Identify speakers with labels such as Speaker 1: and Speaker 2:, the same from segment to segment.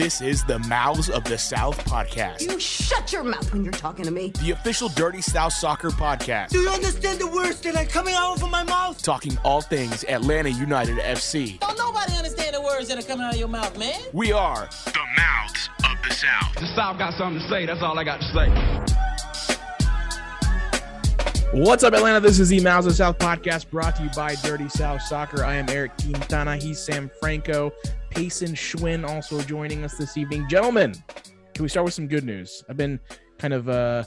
Speaker 1: This is the Mouths of the South podcast,
Speaker 2: You shut your mouth when you're talking to me.
Speaker 1: the official Dirty South Soccer podcast,
Speaker 3: Do you understand the words that are coming out of my mouth?
Speaker 1: talking all things Atlanta United FC.
Speaker 4: Don't nobody understand the words that are coming out of your mouth, man.
Speaker 1: We are the Mouths of the South.
Speaker 5: The South got something to say. That's all I got to say.
Speaker 6: What's up, Atlanta? This is the Mouths of the South podcast brought to you by Dirty South Soccer. I am Eric Quintana. He's Sam Franco. Payson Schwinn also joining us this evening. Gentlemen, can we start with some good news? I've been kind of uh,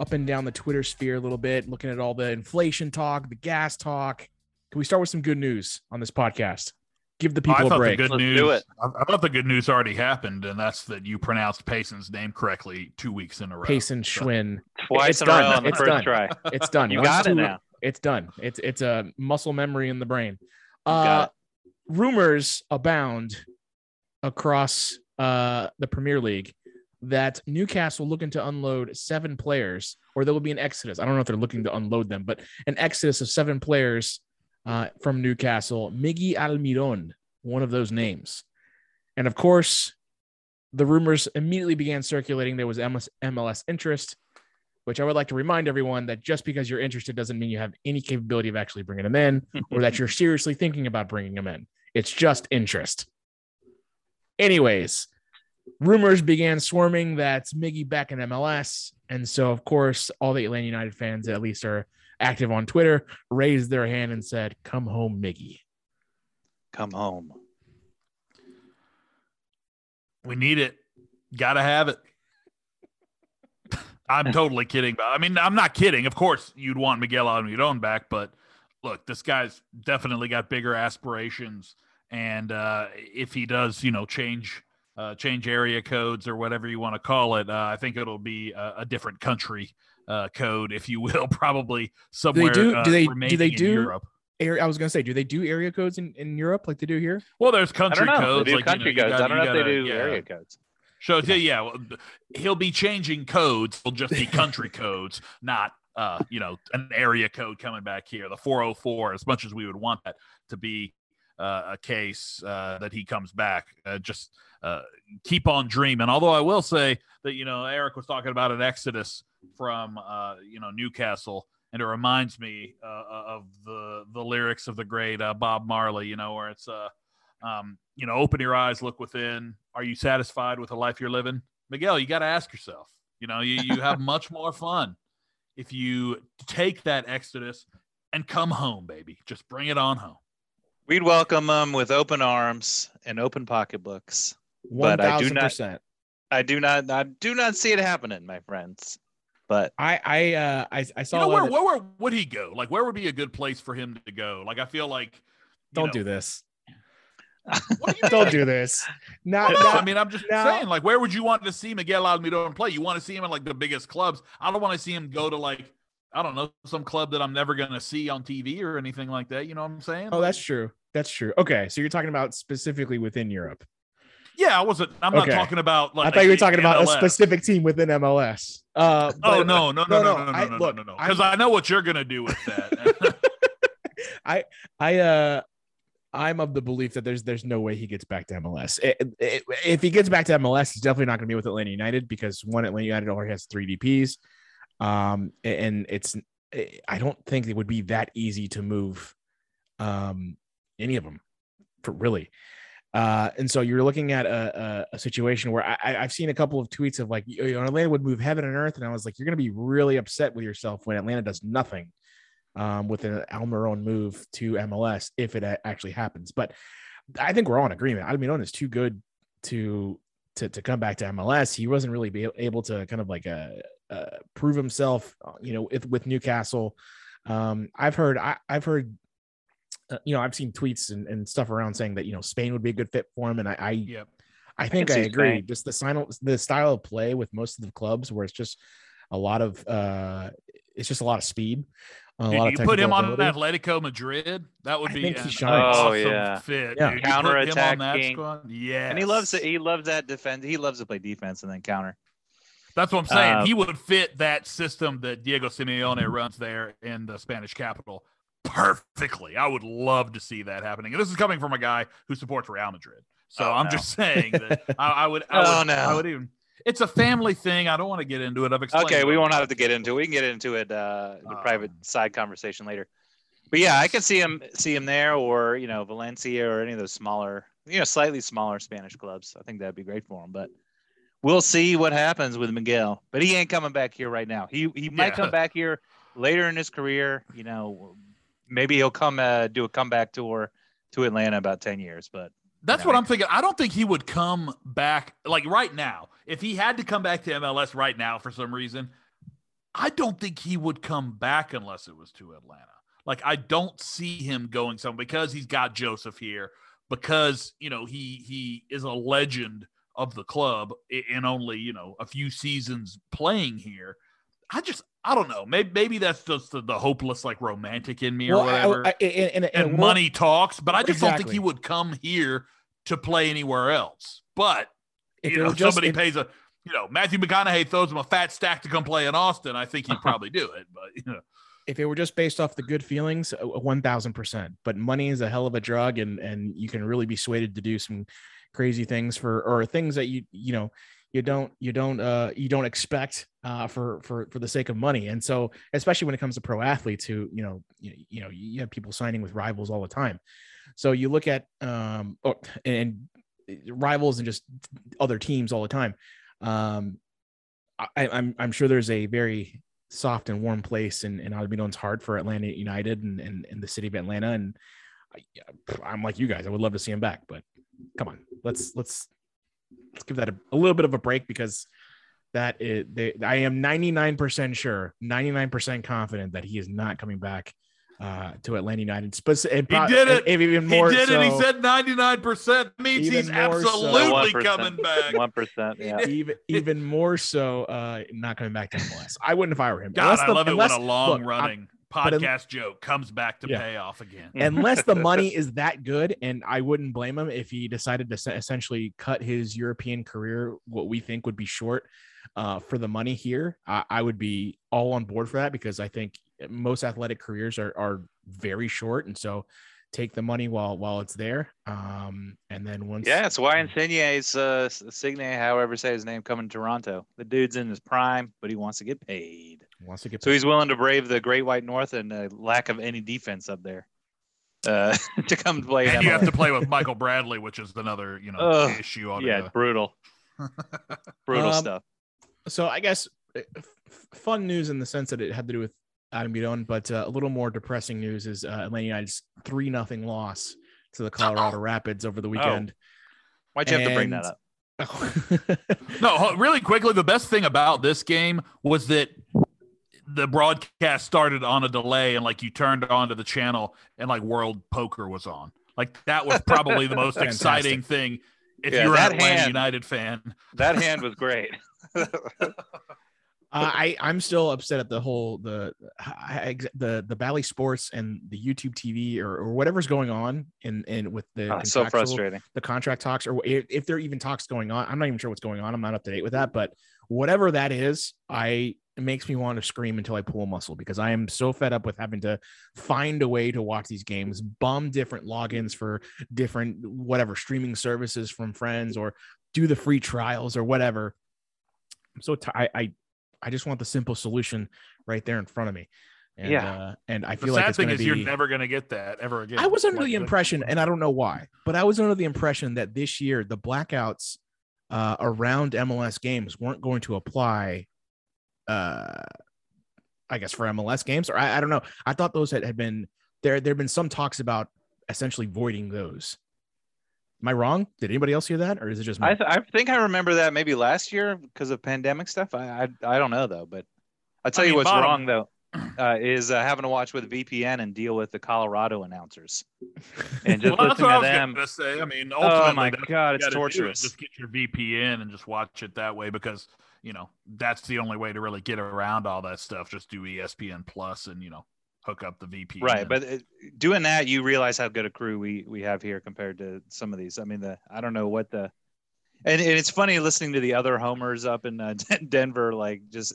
Speaker 6: up and down the Twitter sphere a little bit, looking at all the inflation talk, the gas talk. Can we start with some good news on this podcast? Give the people
Speaker 7: I
Speaker 6: a break.
Speaker 7: the good
Speaker 8: Let's
Speaker 7: news.
Speaker 8: do it.
Speaker 7: I, I thought the good news already happened, and that's that you pronounced Payson's name correctly two weeks in a row.
Speaker 6: Payson
Speaker 7: So-
Speaker 6: Schwinn.
Speaker 8: Twice
Speaker 6: It's
Speaker 8: in a row
Speaker 6: done.
Speaker 8: on the
Speaker 6: It's
Speaker 8: first
Speaker 6: done.
Speaker 8: try.
Speaker 6: It's done.
Speaker 8: You
Speaker 6: Once
Speaker 8: got it now.
Speaker 6: It's done. It's it's a muscle memory in the brain.
Speaker 8: You
Speaker 6: Uh,
Speaker 8: got
Speaker 6: rumors abound across uh, the Premier League that Newcastle looking to unload seven players, or there will be an exodus. I don't know if they're looking to unload them, but an exodus of seven players uh, from Newcastle. Miggy Almiron, one of those names, and of course, the rumors immediately began circulating. There was MLS, MLS interest. Which I would like to remind everyone that just because you're interested doesn't mean you have any capability of actually bringing them in or that you're seriously thinking about bringing them in. It's just interest. Anyways, rumors began swarming that Miggy back in MLS. And so, of course, all the Atlanta United fans, at least, are active on Twitter, raised their hand and said, Come home, Miggy.
Speaker 8: Come home.
Speaker 7: We need it. Got to have it. I'm totally kidding. But I mean, I'm not kidding. Of course, you'd want Miguel Almiron back, but look, this guy's definitely got bigger aspirations. And uh, if he does, you know, change uh, change area codes or whatever you want to call it, uh, I think it'll be a, a different country uh, code, if you will, probably somewhere.
Speaker 6: do-
Speaker 7: uh,
Speaker 6: do they- do they do-
Speaker 7: Europe.
Speaker 6: Area, I was going to say, do they do area codes in, in Europe like they do here?
Speaker 7: Well, there's
Speaker 8: I
Speaker 7: country
Speaker 8: don't know.
Speaker 7: codes.
Speaker 8: they do
Speaker 7: like, you know,
Speaker 8: country
Speaker 7: you
Speaker 8: codes.
Speaker 7: gotta-
Speaker 8: I don't
Speaker 7: you
Speaker 8: know if they do
Speaker 7: yeah.
Speaker 8: area codes.
Speaker 7: So yeah, yeah well, he'll be changing codes. They'll just be country codes, not uh, you know, an area code coming back here. The 404, as much as we would want that to be uh, a case uh, that he comes back, uh, just uh, keep on dreaming. Although I will say that you know Eric was talking about an exodus from uh, you know Newcastle, and it reminds me uh, of the the lyrics of the great uh, Bob Marley. You know, where it's uh, um, you know, open your eyes, look within. Are you satisfied with the life you're living? Miguel, you got to ask yourself. You know, you, you have much more fun if you take that exodus and come home, baby. Just bring it on home.
Speaker 8: We'd welcome them with open arms and open pocketbooks. But I do not- I do not, I do not see it happening, my friends. But
Speaker 6: I, I, uh, I, I saw
Speaker 7: You know, where,
Speaker 6: of-
Speaker 7: where, where would he go? Like, where would be a good place for him to go? Like, I feel like.
Speaker 6: don't
Speaker 7: know-
Speaker 6: do this.
Speaker 7: What do you
Speaker 6: Don't do this. Now,
Speaker 7: no, I mean, I'm just
Speaker 6: now-
Speaker 7: saying, like, where would you want to see Miguel Almiron play? You want to see him in like the biggest clubs. I don't want to see him go to like, I don't know, some club that I'm never going to see on TV or anything like that. You know what I'm saying?
Speaker 6: oh, that's true. That's true. Okay. So you're talking about specifically within Europe.
Speaker 7: yeah. I wasn't. I'm not talking about like.
Speaker 6: I thought you were talking about a specific team within MLS. Uh,
Speaker 7: Oh
Speaker 6: but-
Speaker 7: no, no, no, no, no, no,
Speaker 6: I-
Speaker 7: no, no,
Speaker 6: look,
Speaker 7: no, no!
Speaker 6: I'm-
Speaker 7: Because I know what you're gonna do with that.
Speaker 6: I, I uh I'm of the belief that there's there's no way he gets back to MLS. I- I- if he gets back to MLS, he's definitely not going to be with Atlanta United because one Atlanta United already has three DPs, um, and it's I don't think it would be that easy to move um any of them for really. Uh, and so you're looking at a, a, a situation where I, I've seen a couple of tweets of like, you know, Atlanta would move heaven and earth. And I was like, you're going to be really upset with yourself when Atlanta does nothing um, with an Almiron move to MLS if it actually happens. But I think we're all in agreement. I Almiron is too good to to to come back to MLS. He wasn't really be able to kind of like uh, uh prove himself, uh, you know, with, with Newcastle. Um, I've heard I, I've heard. Uh, you know, I've seen tweets and, and stuff around saying that you know Spain would be a good fit for him, and I, I
Speaker 7: yep.
Speaker 6: I think I,
Speaker 8: see
Speaker 6: agree.
Speaker 8: Spain.
Speaker 6: Just the style, the style of play with most of the clubs, where it's just a lot of, uh it's just a lot of speed. A
Speaker 7: Dude,
Speaker 6: lot
Speaker 7: you put him on
Speaker 6: ability.
Speaker 7: Atletico Madrid. That would be an
Speaker 6: shines.
Speaker 8: Oh,
Speaker 7: awesome
Speaker 8: yeah.
Speaker 7: fit.
Speaker 6: Yeah.
Speaker 7: dude. You put him on
Speaker 8: Counterattack
Speaker 7: that
Speaker 8: king.
Speaker 7: squad. Yeah,
Speaker 8: and he loves it. He loves that defense. He loves to play defense and then counter.
Speaker 7: That's what I'm saying.
Speaker 8: Uh,
Speaker 7: he would fit that system that Diego Simeone runs there in the Spanish capital perfectly. I would love to see that happening. And this is coming from a guy who supports Real Madrid. So
Speaker 8: Oh,
Speaker 7: I'm
Speaker 8: no.
Speaker 7: just saying that I, I would. I
Speaker 8: Oh, no.
Speaker 7: I would even. It's a family thing. I don't want to get into it. I've explained.
Speaker 8: Okay, we won't have to get into it. We can get into it uh, in a private
Speaker 7: Um,
Speaker 8: side conversation later. But yeah, I can see him see him there, or you know, Valencia, or any of those smaller, you know, slightly smaller Spanish clubs. I think that'd be great for him. But we'll see what happens with Miguel. But he ain't coming back here right now. He he might
Speaker 7: Yeah.
Speaker 8: come back here later in his career. You know, maybe he'll come uh, do a comeback tour to Atlanta about ten years. But
Speaker 7: That's what I'm thinking. I don't think he would come back like right now. If he had to come back to MLS right now for some reason, I don't think he would come back unless it was to Atlanta. Like I don't see him going some because he's got Josef here because, you know, he he is a legend of the club in only, you know, a few seasons playing here. I just I don't know. Maybe maybe that's just the, the hopeless like romantic in me or
Speaker 6: Well,
Speaker 7: whatever
Speaker 6: I- I- and, and,
Speaker 7: and money talks, but I just don't think he would come here to play anywhere else. But
Speaker 6: If
Speaker 7: you know,
Speaker 6: just-
Speaker 7: somebody
Speaker 6: if-
Speaker 7: pays a you know Matthew McConaughey throws him a fat stack to come play in Austin. I think he'd probably do it. But you know,
Speaker 6: if it were just based off the good feelings, uh, one thousand percent. But money is a hell of a drug, and and you can really be swayed to do some crazy things for or things that you you know you don't you don't uh you don't expect uh for for for the sake of money. And so especially when it comes to pro athletes who you know you, you know you have people signing with rivals all the time. So you look at um oh, and rivals and just other teams all the time. Um I, i'm i'm sure there's a very soft and warm place in, in Albinos heart for Atlanta United and, and, and the city of Atlanta. And I, I'm like you guys, I would love to see him back, but come on, let's, let's, let's give that a, a little bit of a break because that is, they, I am 99% sure, 99% confident that he is not coming back uh, to Atlanta United. Spec- and
Speaker 7: He
Speaker 6: pro-
Speaker 7: did it.
Speaker 6: and Even more
Speaker 7: he did it. He said ninety nine percent means he's
Speaker 6: more so.
Speaker 7: absolutely coming back.
Speaker 8: one percent, yeah.
Speaker 6: even even more so uh not coming back to MLS. I wouldn't if I were him.
Speaker 7: God,
Speaker 6: Unless
Speaker 7: I
Speaker 6: the-
Speaker 7: love it when a long
Speaker 6: look, I'm-
Speaker 7: running
Speaker 6: but un-
Speaker 7: podcast joke comes back to
Speaker 6: Yeah.
Speaker 7: pay off again.
Speaker 6: unless the money is that good and i wouldn't blame him if he decided to essentially cut his european career what we think would be short uh, for the money here I, I would be all on board for that because i think most athletic careers are, are very short and so take the money while while it's there um and then once
Speaker 8: Yeah, it's why Insigne's uh Signe, however say his name, coming to Toronto. The dude's in his prime, but he wants to get paid.
Speaker 6: Wants to get
Speaker 8: So he's willing to brave the Great White North and uh, lack of any defense up there uh, to come play.
Speaker 7: And you have to play with Michael Bradley, which is another you know
Speaker 8: Ugh.
Speaker 7: issue on
Speaker 8: yeah, brutal, brutal
Speaker 6: Um,
Speaker 8: stuff.
Speaker 6: so I guess uh, f- f- fun news in the sense that it had to do with Adam Budon, but uh, a little more depressing news is uh, Atlanta United's three nothing loss to the Colorado Rapids over the weekend.
Speaker 8: Why'd you have to bring that up?
Speaker 7: No, really quickly, the best thing about this game was that the broadcast started on a delay and like you turned onto the channel and like World Poker was on. Like that was probably the most exciting thing if
Speaker 8: Yeah,
Speaker 7: you're
Speaker 8: that
Speaker 7: an Atlanta
Speaker 8: hand-
Speaker 7: United fan.
Speaker 8: That hand was great.
Speaker 6: Uh, I I'm still upset at the whole the I- I- the the Bally Sports and the YouTube TV or, or whatever's going on in in with the
Speaker 8: Oh, so frustrating.
Speaker 6: the contract talks or if, if there are even talks going on. I'm not even sure what's going on. I'm not up to date with that, but whatever that is, I it makes me want to scream until I pull a muscle because I am so fed up with having to find a way to watch these games, bum different logins for different whatever streaming services from friends or do the free trials or whatever. I'm so ti I, I I just want the simple solution right there in front of me. And,
Speaker 8: Yeah.
Speaker 6: uh, and I
Speaker 7: The
Speaker 6: feel like
Speaker 7: the
Speaker 6: sad
Speaker 7: thing is
Speaker 6: be,
Speaker 7: you're never going to get that ever again.
Speaker 6: I was under
Speaker 7: Like,
Speaker 6: the impression, and I don't know why, but I was under the impression that this year the blackouts uh, around MLS games weren't going to apply. Uh, I guess for MLS games, or I, I don't know. I thought those had, had been there. There have been some talks about essentially voiding those. Am I wrong? Did anybody else hear that, or is it just me?
Speaker 8: I, th- I think I remember that maybe last year because of pandemic stuff. I I, I don't know though, but I'll tell
Speaker 7: I
Speaker 8: you
Speaker 7: mean,
Speaker 8: what's
Speaker 7: bottom-
Speaker 8: wrong though. Uh, is uh, having to watch with VPN and deal with the Colorado announcers and just
Speaker 7: Well, that's
Speaker 8: listen
Speaker 7: what I
Speaker 8: to
Speaker 7: was
Speaker 8: them.
Speaker 7: going say. I mean, ultimately,
Speaker 8: Oh my
Speaker 7: that's what
Speaker 8: god,
Speaker 7: you
Speaker 8: it's
Speaker 7: gotta do is
Speaker 8: torturous.
Speaker 7: Just get your VPN and just watch it that way because you know that's the only way to really get around all that stuff. Just do ESPN Plus and you know hook up the VPN.
Speaker 8: Right, but doing that, you realize how good a crew we we have here compared to some of these. I mean, the I don't know what the, and, and it's funny listening to the other homers up in uh, Denver, like just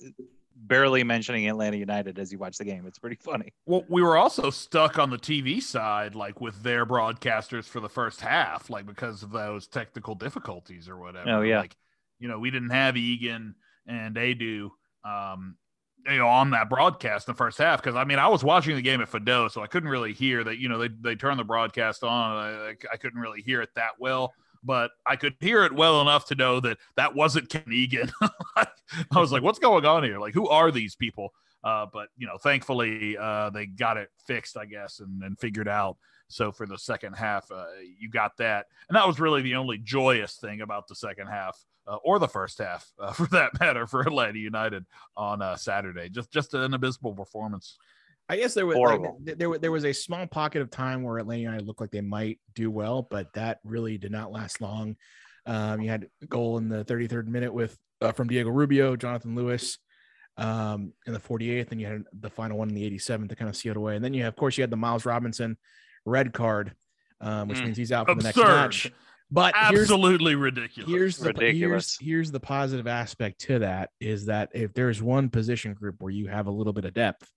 Speaker 8: barely mentioning Atlanta United as you watch the game. It's pretty funny.
Speaker 7: Well, we were also stuck on the TV side, like with their broadcasters for the first half, like because of those technical difficulties or whatever.
Speaker 8: Oh, yeah.
Speaker 7: Like, you know, we didn't have Egan and Adu, um, you know, on that broadcast in the first half. Cause I mean, I was watching the game at Fado, so I couldn't really hear that, you know, they, they turned the broadcast on. I, I couldn't really hear it that well but I could hear it well enough to know that that wasn't Ken Egan. I was like, what's going on here? Like, who are these people? Uh, but you know, thankfully uh, they got it fixed, I guess, and, and figured out. So for the second half, uh, you got that, and that was really the only joyous thing about the second half, uh, or the first half, uh, for that matter, for Atlanta United on uh, Saturday. Just just an abysmal performance.
Speaker 6: I guess there was like, there there was a small pocket of time where Atlanta United looked like they might do well, but that really did not last long. Um, you had a goal in the 33rd minute with uh, from Diego Rubio, Jonathan Lewis, um, in the 48th, and you had the final one in the 87th to kind of seal it away. And then you, have, of course, you had the Miles Robinson red card, um, which
Speaker 8: Mm.
Speaker 6: means he's out for the next match. But here's
Speaker 7: Absolutely ridiculous.
Speaker 6: here's the
Speaker 8: Ridiculous.
Speaker 6: here's, here's the positive aspect to that is that if there's one position group where you have a little bit of depth,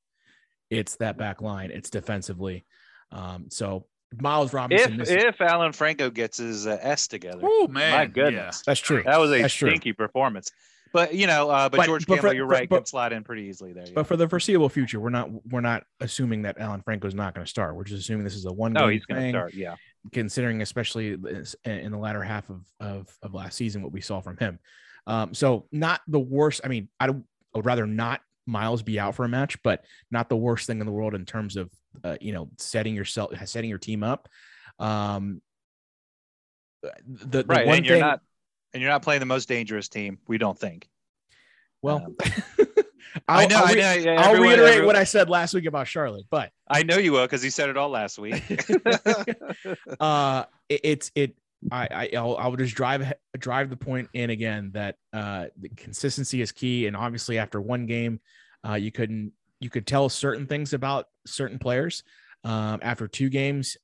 Speaker 6: it's that back line. It's defensively. Um, so Miles Robinson,
Speaker 8: If
Speaker 6: missed-
Speaker 8: if Alan Franco gets his uh, S together,
Speaker 7: oh man,
Speaker 8: my goodness,
Speaker 6: that's true.
Speaker 8: that was a
Speaker 6: That's true.
Speaker 8: stinky performance. But you know, uh, but,
Speaker 6: But-
Speaker 8: George
Speaker 6: but
Speaker 8: Campbell,
Speaker 6: for-
Speaker 8: you're right,
Speaker 6: but-
Speaker 8: can slide in pretty easily there. yeah.
Speaker 6: But for the foreseeable future, we're not we're not assuming that Alan Franco is not going to start. We're just assuming this is a one.
Speaker 8: no,
Speaker 6: game
Speaker 8: Oh, he's going to
Speaker 6: thing,
Speaker 8: start. Yeah,
Speaker 6: considering especially in the latter half of, of of last season what we saw from him. Um, so not the worst. I mean, I. I would rather not Miles be out for a match, but not the worst thing in the world in terms of uh, you know setting yourself setting your team up. Um, the, the
Speaker 8: right.
Speaker 6: one
Speaker 8: And you're
Speaker 6: thing,
Speaker 8: not, and you're not playing the most dangerous team. We don't think.
Speaker 6: Well.
Speaker 8: Um,
Speaker 6: I'll,
Speaker 8: I know.
Speaker 6: I'll,
Speaker 8: I know. yeah,
Speaker 6: I'll reiterate
Speaker 8: everyone-
Speaker 6: what I said last week about Charlotte, but
Speaker 8: I know you will because he said it all last week.
Speaker 6: uh it, it's it I, I I'll, I'll just drive drive the point in again that uh the consistency is key and obviously after one game uh you couldn't you could tell certain things about certain players um after two games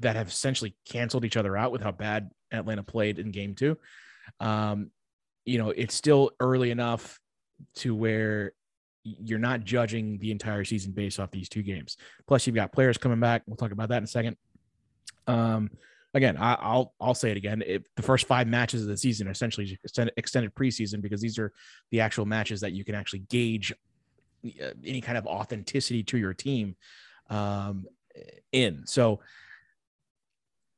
Speaker 6: that have essentially canceled each other out with how bad Atlanta played in game 2 um you know it's still early enough to where you're not judging the entire season based off these two games plus you've got players coming back we'll talk about that in a second um, again, I, I'll I'll say it again. If the first five matches of the season are essentially extended, extended preseason because these are the actual matches that you can actually gauge uh, any kind of authenticity to your team um, in. So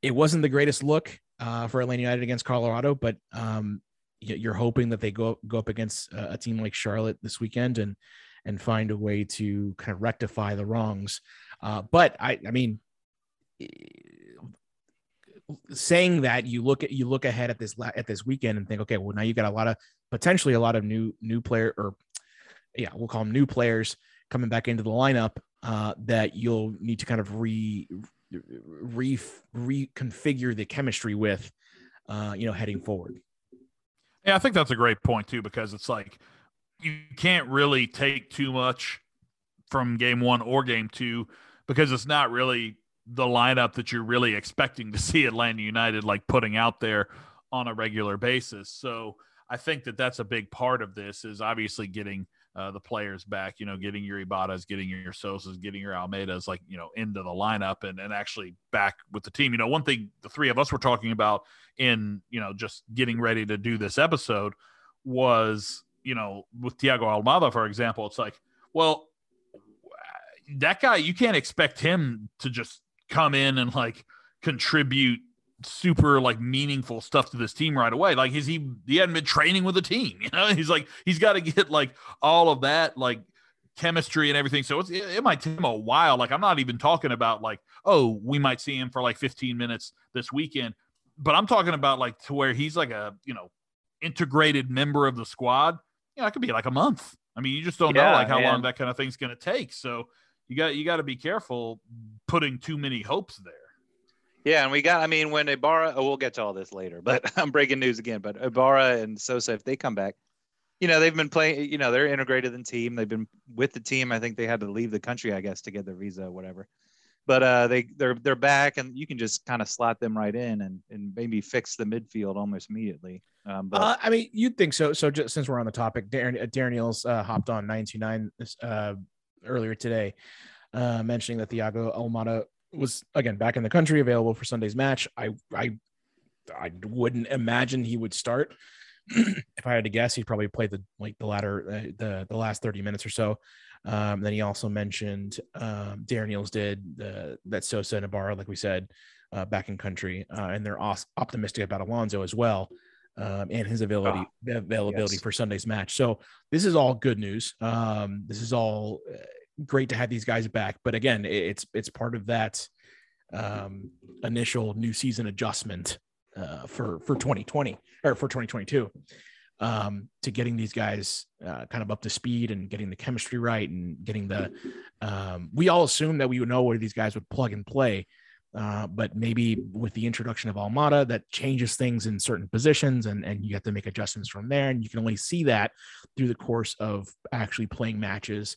Speaker 6: it wasn't the greatest look uh, for Atlanta United against Colorado, but um, you're hoping that they go go up against uh, a team like Charlotte this weekend and and find a way to kind of rectify the wrongs. Uh, but I, I mean, saying that you look at you look ahead at this at this weekend and think, okay, well now you got a lot of potentially a lot of new new player or yeah, we'll call them new players coming back into the lineup uh, that you'll need to kind of re re reconfigure the chemistry with, uh, you know, heading forward.
Speaker 7: Yeah, I think that's a great point too, because it's like you can't really take too much from game one or game two because it's not really the lineup that you're really expecting to see Atlanta United like putting out there on a regular basis. So I think that that's a big part of this is obviously getting uh, the players back, you know, getting your Ibarras, getting your Sosas, getting your Almadas like, you know, into the lineup and, and actually back with the team. You know, one thing the three of us were talking about in, you know, just getting ready to do this episode was, you know, with Thiago Almada, for example, it's like, well, that guy, you can't expect him to just come in and like contribute super like meaningful stuff to this team right away. Like, is he he hadn't been training with the team? You know, he's like he's got to get like all of that like chemistry and everything. So it's, it, it might take him a while. Like, I'm not even talking about like, oh, we might see him for like 15 minutes this weekend, but I'm talking about like to where he's like a you know integrated member of the squad. You know, it could be like a month. I mean, you just don't know like how long that kind of thing's going to take. So you got you got to be careful putting too many hopes there.
Speaker 8: Yeah, and we got. I mean, when Ibarra, oh, we'll get to all this later, but I'm breaking news again. But Ibarra and Sosa, if they come back, you know, they've been playing. You know, they're integrated in the team. They've been with the team. I think they had to leave the country, I guess, to get their visa, or whatever. but uh, they they're they're back, and you can just kind of slot them right in and and maybe fix the midfield almost immediately. Um, but
Speaker 6: Uh, I mean, you'd think so. So just since we're on the topic, Darren, Darren uh, hopped on 929 uh, earlier today, uh, mentioning that Thiago Almada was again back in the country, available for Sunday's match. I I I wouldn't imagine he would start. if I had to guess, he'd probably play the like the latter uh, the the last 30 minutes or so. Um, then he also mentioned um, Darren Eales did uh, that Sosa and Ibarra, like we said, uh, back in country, uh, and they're os- optimistic about Alonso as well um, and his availability availability
Speaker 8: yes.
Speaker 6: for Sunday's match. So this is all good news. Um, this is all uh, great to have these guys back. But again, it's it's part of that um, initial new season adjustment uh, for for 2020 or for 2022 um, to getting these guys uh, kind of up to speed and getting the chemistry right and getting the. Um, we all assumed that we would know where these guys would plug and play. Uh, but maybe with the introduction of Almada, that changes things in certain positions, and and you have to make adjustments from there. And you can only see that through the course of actually playing matches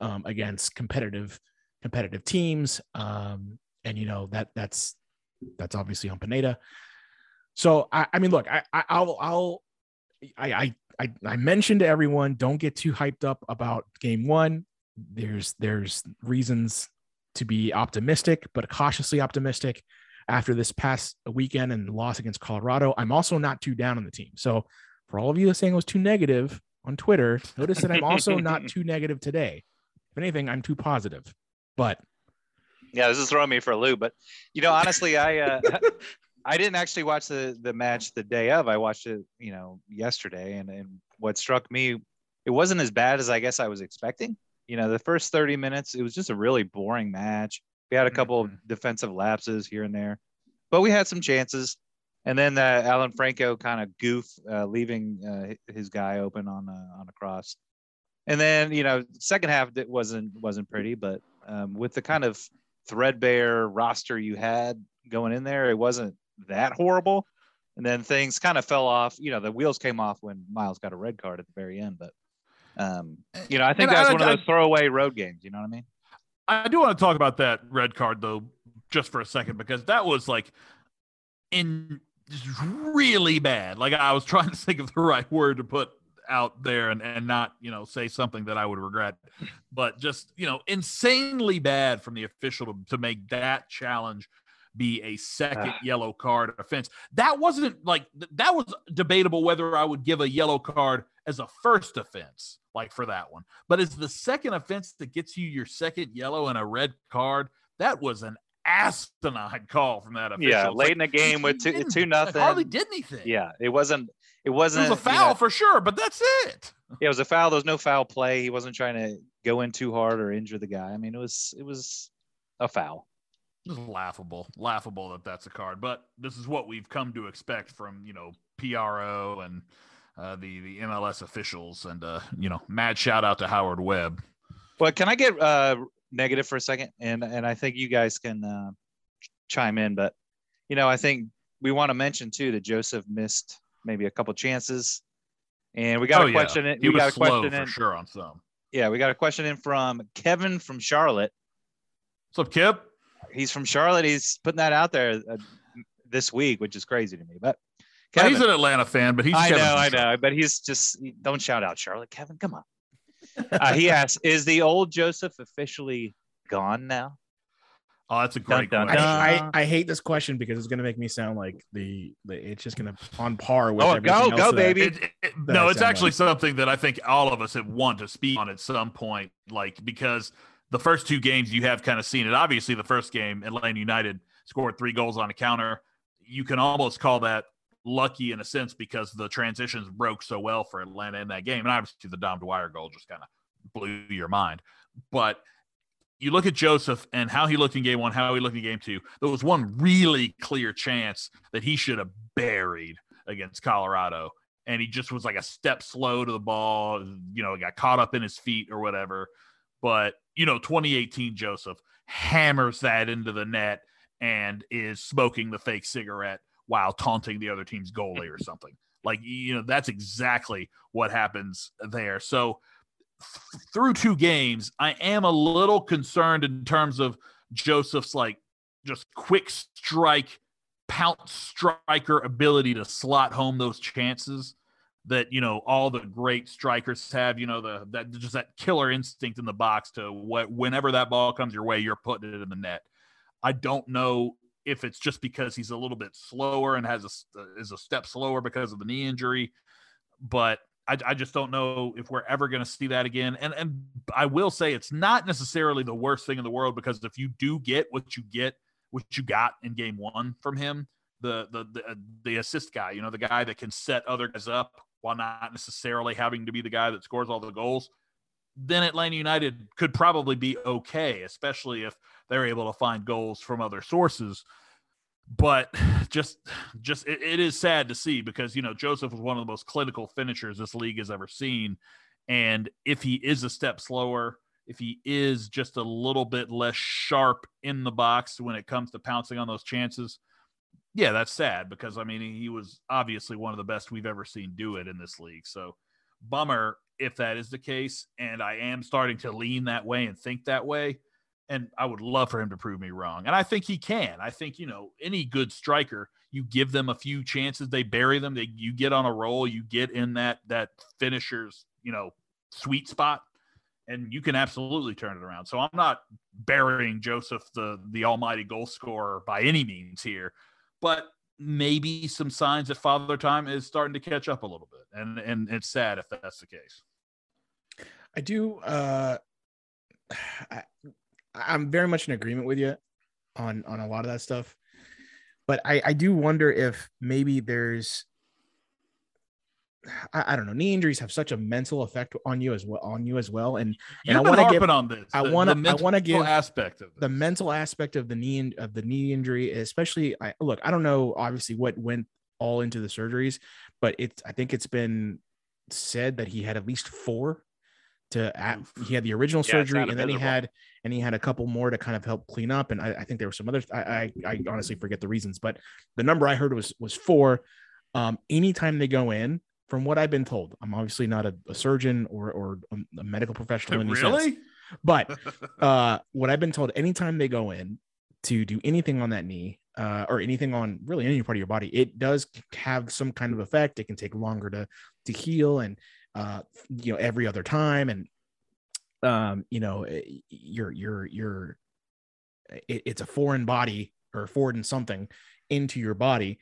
Speaker 6: um, against competitive competitive teams. Um, and you know that that's that's obviously on Pineda. So I, I mean, look, I, I I'll I'll I, I I I mentioned to everyone, don't get too hyped up about game one. There's there's reasons to be optimistic, but cautiously optimistic after this past weekend and loss against Colorado. I'm also not too down on the team. So for all of you that saying it was too negative on Twitter, notice that I'm also not too negative today. If anything, I'm too positive. But
Speaker 8: yeah, this is throwing me for a loop. But you know, honestly, I uh, I didn't actually watch the the match the day of. I watched it, you know, yesterday, and and what struck me, it wasn't as bad as I guess I was expecting. You know, the first 30 minutes, it was just a really boring match. We had a couple of defensive lapses here and there, but we had some chances. And then uh, Alan Franco kind of goof, uh, leaving uh, his guy open on a, on a cross. And then you know, second half it wasn't wasn't pretty, but um, with the kind of threadbare roster you had going in there, it wasn't that horrible. And then things kind of fell off. You know, the wheels came off when Miles got a red card at the very end. But um, you know, I think
Speaker 7: And
Speaker 8: that was
Speaker 7: I-
Speaker 8: one of those throwaway road games. You know what I mean?
Speaker 7: I do want to talk about that red card though, just for a second, because that was like in really bad. Like I was trying to think of the right word to put out there and, and not, you know, say something that I would regret, but just, you know, insanely bad from the official to, to make that challenge be a second ah. yellow card offense. That wasn't like th- that was debatable whether I would give a yellow card as a first offense, like for that one. But as the second offense that gets you your second yellow and a red card, that was an asinine call from that official.
Speaker 8: Yeah,
Speaker 7: It's
Speaker 8: late
Speaker 7: like,
Speaker 8: in the game with two, two nothing.
Speaker 7: hardly did anything.
Speaker 8: Yeah, it wasn't. It
Speaker 7: It
Speaker 8: wasn't
Speaker 7: was a
Speaker 8: you
Speaker 7: foul
Speaker 8: know-
Speaker 7: for sure, but that's it.
Speaker 8: yeah, it was a foul. There was no foul play. He wasn't trying to go in too hard or injure the guy. I mean, it was it was a foul.
Speaker 7: Just laughable, laughable that that's a card. But this is what we've come to expect from you know PRO and uh, the the MLS officials. And uh, you know, mad shout out to Howard Webb.
Speaker 8: Well, can I get uh, negative for a second? And and I think you guys can uh, chime in. But you know, I think we want to mention too that Josef missed maybe a couple chances, and we got
Speaker 7: Oh,
Speaker 8: a
Speaker 7: yeah.
Speaker 8: question. In,
Speaker 7: He
Speaker 8: we
Speaker 7: was
Speaker 8: got a
Speaker 7: slow
Speaker 8: question
Speaker 7: for
Speaker 8: in.
Speaker 7: sure on some.
Speaker 8: Yeah, we got a question in from Kevin from Charlotte.
Speaker 7: What's up, Kip?
Speaker 8: He's from Charlotte. He's putting that out there uh, this week, which is crazy to me. But
Speaker 7: Yeah,
Speaker 8: Kevin,
Speaker 7: he's an Atlanta fan, but he's
Speaker 8: I know, I know, but he's just don't shout out Charlotte. Kevin, come on. Uh, he asks, "Is the old Josef officially gone now?"
Speaker 7: Oh, that's a great
Speaker 8: Dun, dun,
Speaker 7: question.
Speaker 6: I,
Speaker 8: dun.
Speaker 6: I, I hate this question because it's going to make me sound like the, the it's just going to on par with
Speaker 8: Oh,
Speaker 6: everything
Speaker 8: go,
Speaker 6: else
Speaker 8: go,
Speaker 6: that-
Speaker 8: baby.
Speaker 7: It- it- no, it's actually
Speaker 6: like.
Speaker 7: something that I think all of us have want to speak on at some point, like because the first two games you have kind of seen it. Obviously, the first game, Atlanta United scored three goals on a counter. You can almost call that lucky in a sense because the transitions broke so well for Atlanta in that game, and obviously the Dom Dwyer goal just kind of blew your mind. But you look at Josef and how he looked in game one, how he looked in game two. There was one really clear chance that he should have buried against Colorado. And he just was like a step slow to the ball, you know, got caught up in his feet or whatever. But, you know, 2018 Josef hammers that into the net and is smoking the fake cigarette while taunting the other team's goalie or something. Like, you know, that's exactly what happens there. So, th- through two games, I am a little concerned in terms of Josef's like just quick strike, pounce striker ability to slot home those chances that you know all the great strikers have. You know the that just that killer instinct in the box to what whenever that ball comes your way, you're putting it in the net. I don't know if it's just because he's a little bit slower and has a is a step slower because of the knee injury, but I, I just don't know if we're ever going to see that again. And and I will say it's not necessarily the worst thing in the world because if you do get what you get, what you got in game one from him, the the the, uh, the assist guy, you know, the guy that can set other guys up while not necessarily having to be the guy that scores all the goals, then Atlanta United could probably be okay, especially if they're able to find goals from other sources. But just, just it, it is sad to see because you know Josef was one of the most clinical finishers this league has ever seen, and if he is a step slower, if he is just a little bit less sharp in the box when it comes to pouncing on those chances, yeah, that's sad because I mean he was obviously one of the best we've ever seen do it in this league. So bummer if that is the case, and I am starting to lean that way and think that way and I would love for him to prove me wrong. And I think he can. I think, you know, any good striker, you give them a few chances, they bury them, they you get on a roll, you get in that that finisher's, you know, sweet spot and you can absolutely turn it around. So I'm not burying Josef the the almighty goal scorer by any means here, but maybe some signs that father time is starting to catch up a little bit. And and it's sad if that's the case.
Speaker 6: I do uh I, I'm very much in agreement with you on on a lot of that stuff, but I I do wonder if maybe there's I, I, don't know. Knee injuries have such a mental effect on you as well. On you as well, and and I want to give
Speaker 7: on this.
Speaker 6: I want to. I want to give
Speaker 7: aspect of
Speaker 6: this. the mental aspect of the knee of the knee injury, especially. I look. I don't know. Obviously, what went all into the surgeries, but it's. I think it's been said that he had at least four to he had the original yeah, surgery and then he had and he had a couple more to kind of help clean up and I, I think there were some other I, I, I honestly forget the reasons but the number I heard was was four. Um anytime they go in from what I've been told I'm obviously not a, a surgeon or or a medical professional in
Speaker 7: really
Speaker 6: sense, but uh what I've been told anytime they go in to do anything on that knee uh, or anything on really any part of your body, it does have some kind of effect. It can take longer to to heal, and uh, you know, every other time. And, um, you know, eh, you're, you're, you're, it, it's a foreign body or foreign something into your body.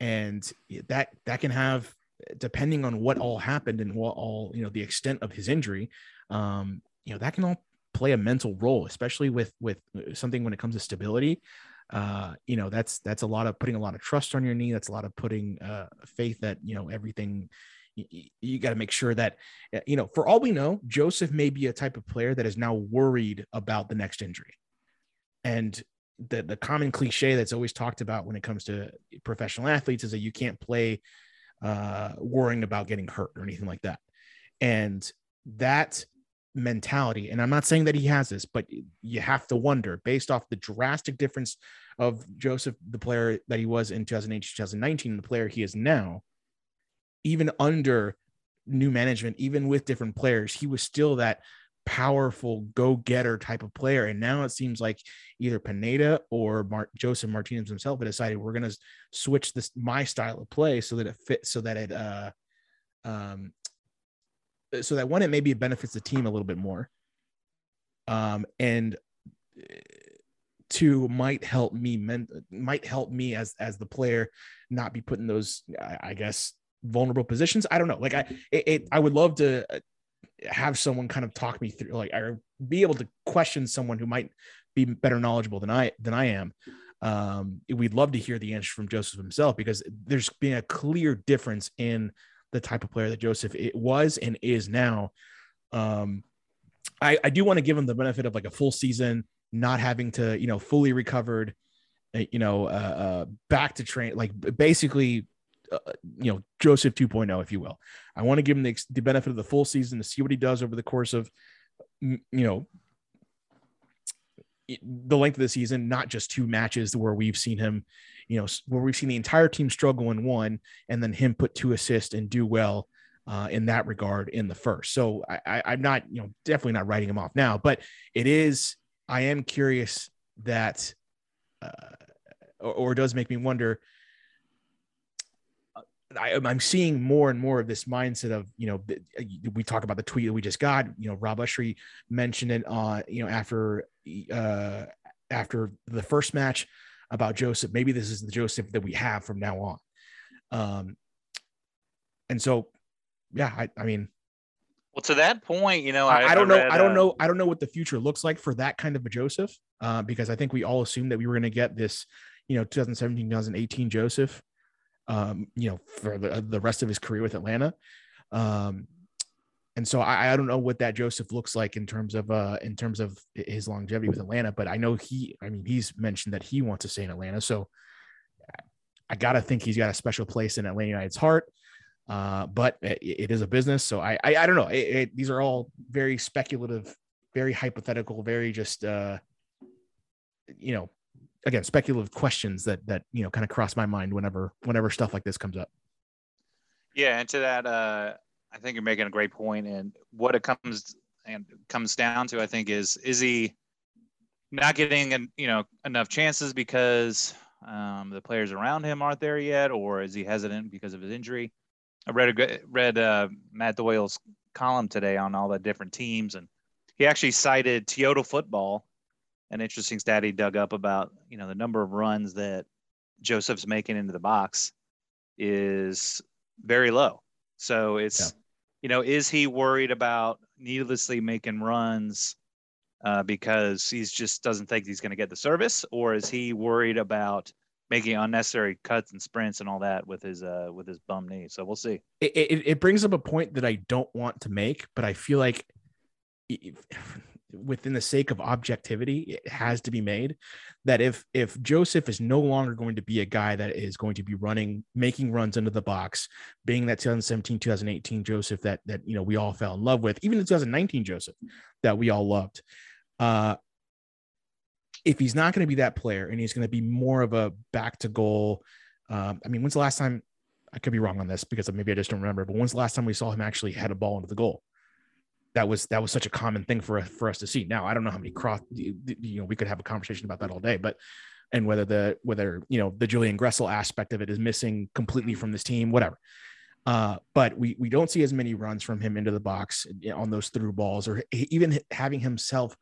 Speaker 6: And that, that can have, depending on what all happened and what all, you know, the extent of his injury, um, you know, that can all play a mental role, especially with, with something when it comes to stability uh, you know that's that's a lot of putting a lot of trust on your knee that's a lot of putting uh, faith that you know everything you, you got to make sure that uh, you know for all we know josef may be a type of player that is now worried about the next injury. And the the common cliche that's always talked about when it comes to professional athletes is that you can't play uh, worrying about getting hurt or anything like that. And that mentality and i'm not saying that he has this but you have to wonder based off the drastic difference of josef the player that he was in 2008 2019 the player he is now even under new management, even with different players, he was still that powerful go-getter type of player. And now it seems like either Pineda or Mar- Josef Martinez himself had decided we're going to switch this my style of play so that it fits, so that it uh um so that one it maybe benefits the team a little bit more. Um and two might help me men- might help me as as the player not be putting those I, I guess vulnerable positions. I don't know. Like I, it, it, I would love to uh, have someone kind of talk me through, like, or be able to question someone who might be better knowledgeable than I than I am. Um, we'd love to hear the answer from Josef himself because there's been a clear difference in the type of player that Josef it was and is now. Um, I, I do want to give him the benefit of like a full season, not having to, you know, fully recovered, uh, you know, uh, uh back to train, like basically uh, you know Josef 2.0, if you will. I want to give him the, the benefit of the full season to see what he does over the course of you know the length of the season, not just two matches where we've seen him, you know, where we've seen the entire team struggle in one, and then him put two assists and do well uh, in that regard in the first. So I, I, I'm not, you know, definitely not writing him off now, but it is. I am curious that, uh, or, or does make me wonder. I, I'm seeing more and more of this mindset of you know we talk about the tweet that we just got. You know, Rob Usry mentioned it on you know after uh, after the first match about Josef. Maybe this is the Josef that we have from now on. Um, and so, yeah, I, I mean,
Speaker 8: well, to that point, you know,
Speaker 6: I,
Speaker 8: I,
Speaker 6: I don't know,
Speaker 8: read,
Speaker 6: I don't
Speaker 8: uh,
Speaker 6: know, I don't know what the future looks like for that kind of a Josef, uh, because I think we all assumed that we were going to get this, you know, 2017, 2018 Josef, um, you know, for the, the rest of his career with Atlanta. Um, and so I, I don't know what that Josef looks like in terms of uh in terms of his longevity with Atlanta, but I know he I mean he's mentioned that he wants to stay in Atlanta. So I gotta think he's got a special place in Atlanta United's heart. Uh, but it, it is a business, so I I, I don't know. It, it, these are all very speculative, very hypothetical, very just uh, you know, again speculative questions that that you know kind of cross my mind whenever whenever stuff like this comes up.
Speaker 8: Yeah, and to that, uh, I think you're making a great point, and what it comes and comes down to, I think, is is he not getting you know enough chances because um, the players around him aren't there yet, or is he hesitant because of his injury? I read a read uh, Matt Doyle's column today on all the different teams, and he actually cited Toyota football, an interesting stat he dug up about you know the number of runs that Josef's making into the box is very low. So it's
Speaker 6: Yeah.
Speaker 8: you know is he worried about needlessly making runs uh, because he just doesn't think he's going to get the service, or is he worried about making unnecessary cuts and sprints and all that with his uh with his bum knee? So we'll see.
Speaker 6: it, it, it brings up a point that I don't want to make, but I feel like within the sake of objectivity, it has to be made that if if Josef is no longer going to be a guy that is going to be running, making runs into the box, being that 2017, 2018 Josef that that you know we all fell in love with, even the 2019 Josef that we all loved. Uh if he's not going to be that player and he's going to be more of a back to goal, um, I mean, when's the last time I could be wrong on this because maybe I just don't remember. But when's the last time we saw him actually head a ball into the goal? That was that was such a common thing for for us to see. Now I don't know how many cross. You know, we could have a conversation about that all day, but and whether the whether you know the Julian Gressel aspect of it is missing completely from this team, whatever. Uh, but we we don't see as many runs from him into the box on those through balls, or even having himself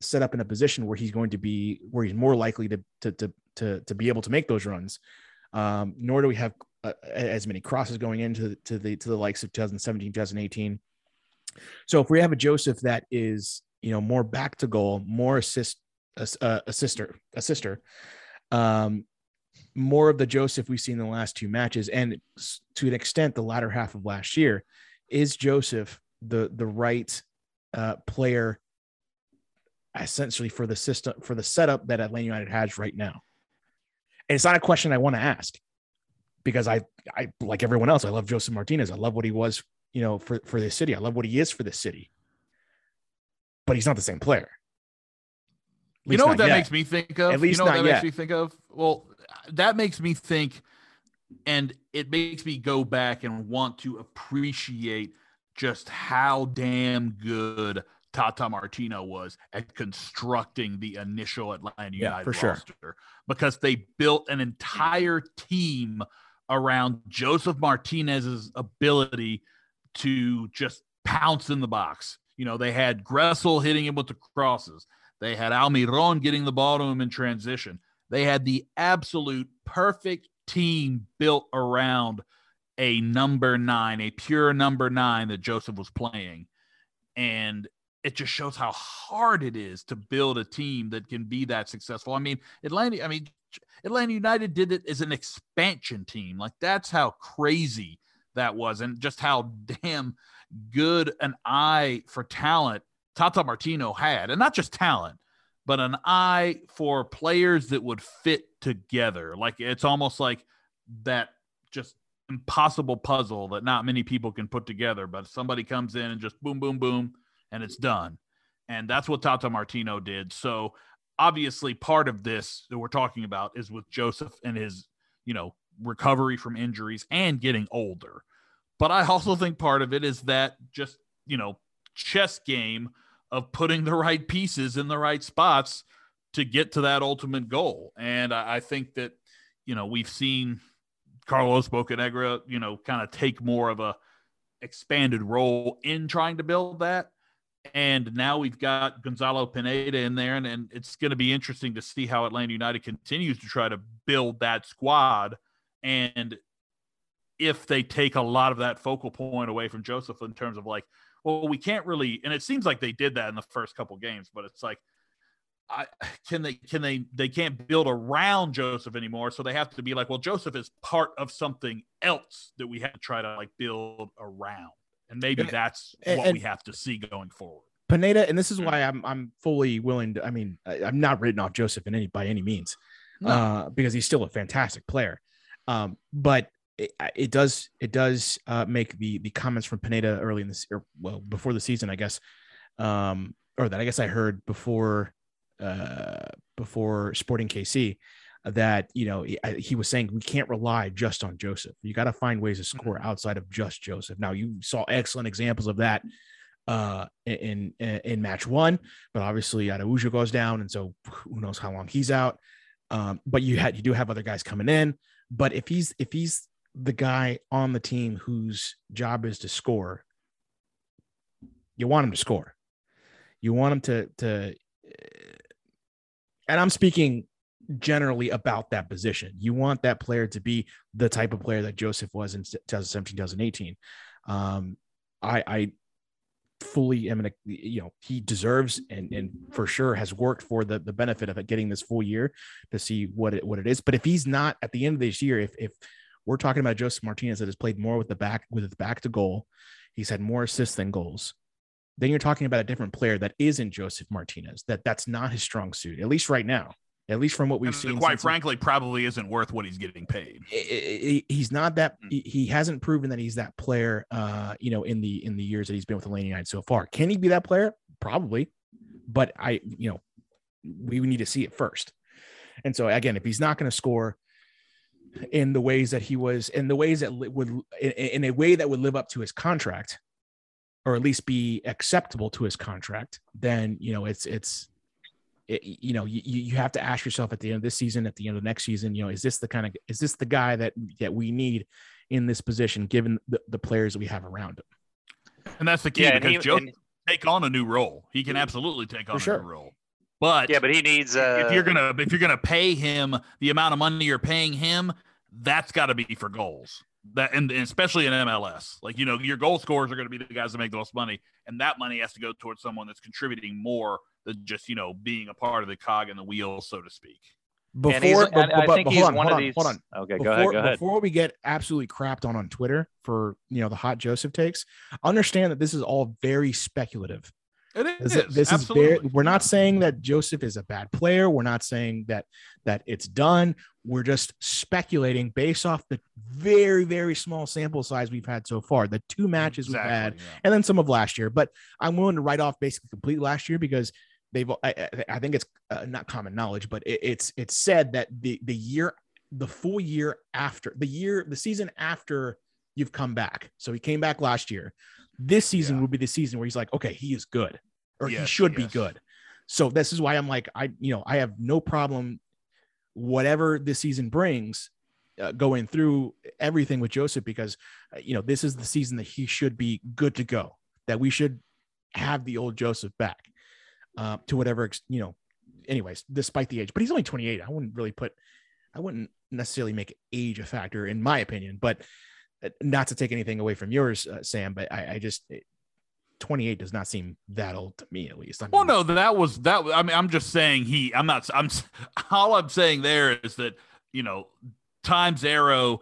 Speaker 6: set up in a position where he's going to be where he's more likely to to to to, to be able to make those runs. Um, nor do we have uh, as many crosses going into to the to the likes of 2017 2018 so if we have a josef that is you know more back to goal more assist uh, assister assister um more of the josef we've seen in the last two matches and to an extent the latter half of last year is josef the the right uh player essentially for the system for the setup that atlanta united has right now and it's not a question i want to ask because I, I like everyone else, I love Josef Martinez. I love what he was, you know, for for this city. I love what he is for this city. But he's not the same player.
Speaker 7: You know what that
Speaker 6: yet.
Speaker 7: makes me think of?
Speaker 6: At least
Speaker 7: you know what
Speaker 6: not
Speaker 7: that
Speaker 6: yet.
Speaker 7: makes me think of? Well, that makes me think, and it makes me go back and want to appreciate just how damn good Tata Martino was at constructing the initial Atlanta
Speaker 6: Yeah,
Speaker 7: United
Speaker 6: sure.
Speaker 7: roster because they built an entire team around Josef Martinez's ability to just pounce in the box. You know, they had Gressel hitting him with the crosses. They had Almiron getting the ball to him in transition. They had the absolute perfect team built around a number nine, a pure number nine that Josef was playing. And it just shows how hard it is to build a team that can be that successful. I mean, Atlanta, I mean, Atlanta United did it as an expansion team. Like that's how crazy that was, and just how damn good an eye for talent Tata Martino had, and not just talent, but an eye for players that would fit together. Like it's almost like that just impossible puzzle that not many people can put together, but somebody comes in and just boom, boom, boom, and it's done. And that's what Tata Martino did. So obviously part of this that we're talking about is with Josef and his, you know, recovery from injuries and getting older. But I also think part of it is that just, you know, chess game of putting the right pieces in the right spots to get to that ultimate goal. And I, I think that, you know, we've seen Carlos Bocanegra, you know, kind of take more of a expanded role in trying to build that. And now we've got Gonzalo Pineda in there, and, and it's going to be interesting to see how Atlanta United continues to try to build that squad. And if they take a lot of that focal point away from Josef in terms of like, well, we can't really, and it seems like they did that in the first couple games, but it's like, I can they can they they can't build around Josef anymore, so they have to be like, well, Josef is part of something else that we have to try to like build around, and maybe
Speaker 6: And-
Speaker 7: that's
Speaker 6: and-
Speaker 7: what
Speaker 6: and-
Speaker 7: we have to see going forward.
Speaker 6: Pineda, and this is
Speaker 7: Mm.
Speaker 6: why I'm I'm fully willing to. I mean, I, I'm not written off Josef in any by any means,
Speaker 7: No.
Speaker 6: uh, because he's still a fantastic player. Um, but it, it does it does uh, make the the comments from Pineda early in this or well before the season, I guess, um, or that I guess I heard before uh, before Sporting KC that you know he, he was saying we can't rely just on Josef. You got to find ways to score outside of just Josef. Now you saw excellent examples of that uh in in, in match one but obviously Araujo goes down and so who knows how long he's out um but you had you do have other guys coming in but if he's if he's the guy on the team whose job is to score you want him to score. You want him to to and i'm speaking generally about that position. You want that player to be the type of player that josef was in 2017 2018 um i i fully gonna you know he deserves and and for sure has worked for the the benefit of it getting this full year to see what it what it is. But if he's not at the end of this year if if we're talking about Josef Martinez that has played more with the back with the back to goal he's had more assists than goals then you're talking about a different player that isn't Josef Martinez that that's not his strong suit at least right now at least from what we've
Speaker 7: And
Speaker 6: seen
Speaker 7: quite frankly, probably isn't worth what he's getting paid.
Speaker 6: he's not that
Speaker 8: Mm.
Speaker 6: he he hasn't proven that he's that player uh you know in the in the years that he's been with Atlanta United so far can he be that player probably but i you know we need to see it first and so again if he's not going to score in the ways that he was in the ways that would in, in a way that would live up to his contract or at least be acceptable to his contract then you know it's it's it, you know you, you you have to ask yourself at the end of this season at the end of the next season you know is this the kind of is this the guy that that we need in this position given the, the players that we have around him
Speaker 7: And that's the key
Speaker 8: Yeah,
Speaker 7: because
Speaker 8: he-
Speaker 7: Joe
Speaker 8: and-
Speaker 7: take on a new role. He can absolutely take on a new role. But
Speaker 8: Yeah, but he needs. Uh,
Speaker 7: if you're gonna if you're gonna pay him the amount of money you're paying him, that's got to be for goals. That and, and especially in MLS, like you know, your goal scorers are going to be the guys that make the most money, and that money has to go towards someone that's contributing more than just you know being a part of the cog and the wheel, so to speak.
Speaker 6: before
Speaker 8: and he's,
Speaker 6: but-
Speaker 8: and I
Speaker 6: but-
Speaker 8: think
Speaker 6: but
Speaker 8: he's
Speaker 6: on,
Speaker 8: one
Speaker 6: hold
Speaker 8: of
Speaker 6: on,
Speaker 8: these.
Speaker 6: hold on.
Speaker 8: Okay,
Speaker 6: before,
Speaker 8: go ahead. Go ahead.
Speaker 6: before we get absolutely crapped on on Twitter for you know the hot Josef takes, understand that this is all very speculative.
Speaker 7: It
Speaker 6: This,
Speaker 7: is.
Speaker 6: this is very, we're not saying that Josef is a bad player. We're not saying that that it's done. We're just speculating based off the very very small sample size we've had so far, the two matches we've had,
Speaker 7: yeah.
Speaker 6: and then some of last year. But I'm willing to write off basically complete last year because they've. I, I- I think it's uh, not common knowledge, but it, it's it's said that the the year, the full year after the year, the season after you've come back. So he came back last year. This season
Speaker 7: Yeah.
Speaker 6: would be the season where he's like, okay, he is good, or he
Speaker 7: Yes,
Speaker 6: should be good. So this is why I'm like, I you know, I have no problem, whatever this season brings, uh, going through everything with Josef because uh, you know this is the season that he should be good to go. That we should have the old Josef back uh, to whatever ex- you know. Anyways, despite the age, but he's only 28. I wouldn't really put, I wouldn't necessarily make age a factor in my opinion. But not to take anything away from yours, uh, Sam, but I, I just. It, 28 does not seem that old to me, at least. I
Speaker 7: Well, no, that was that. I mean, I'm just saying he. I'm not. I'm. All I'm saying there is that you know, time's arrow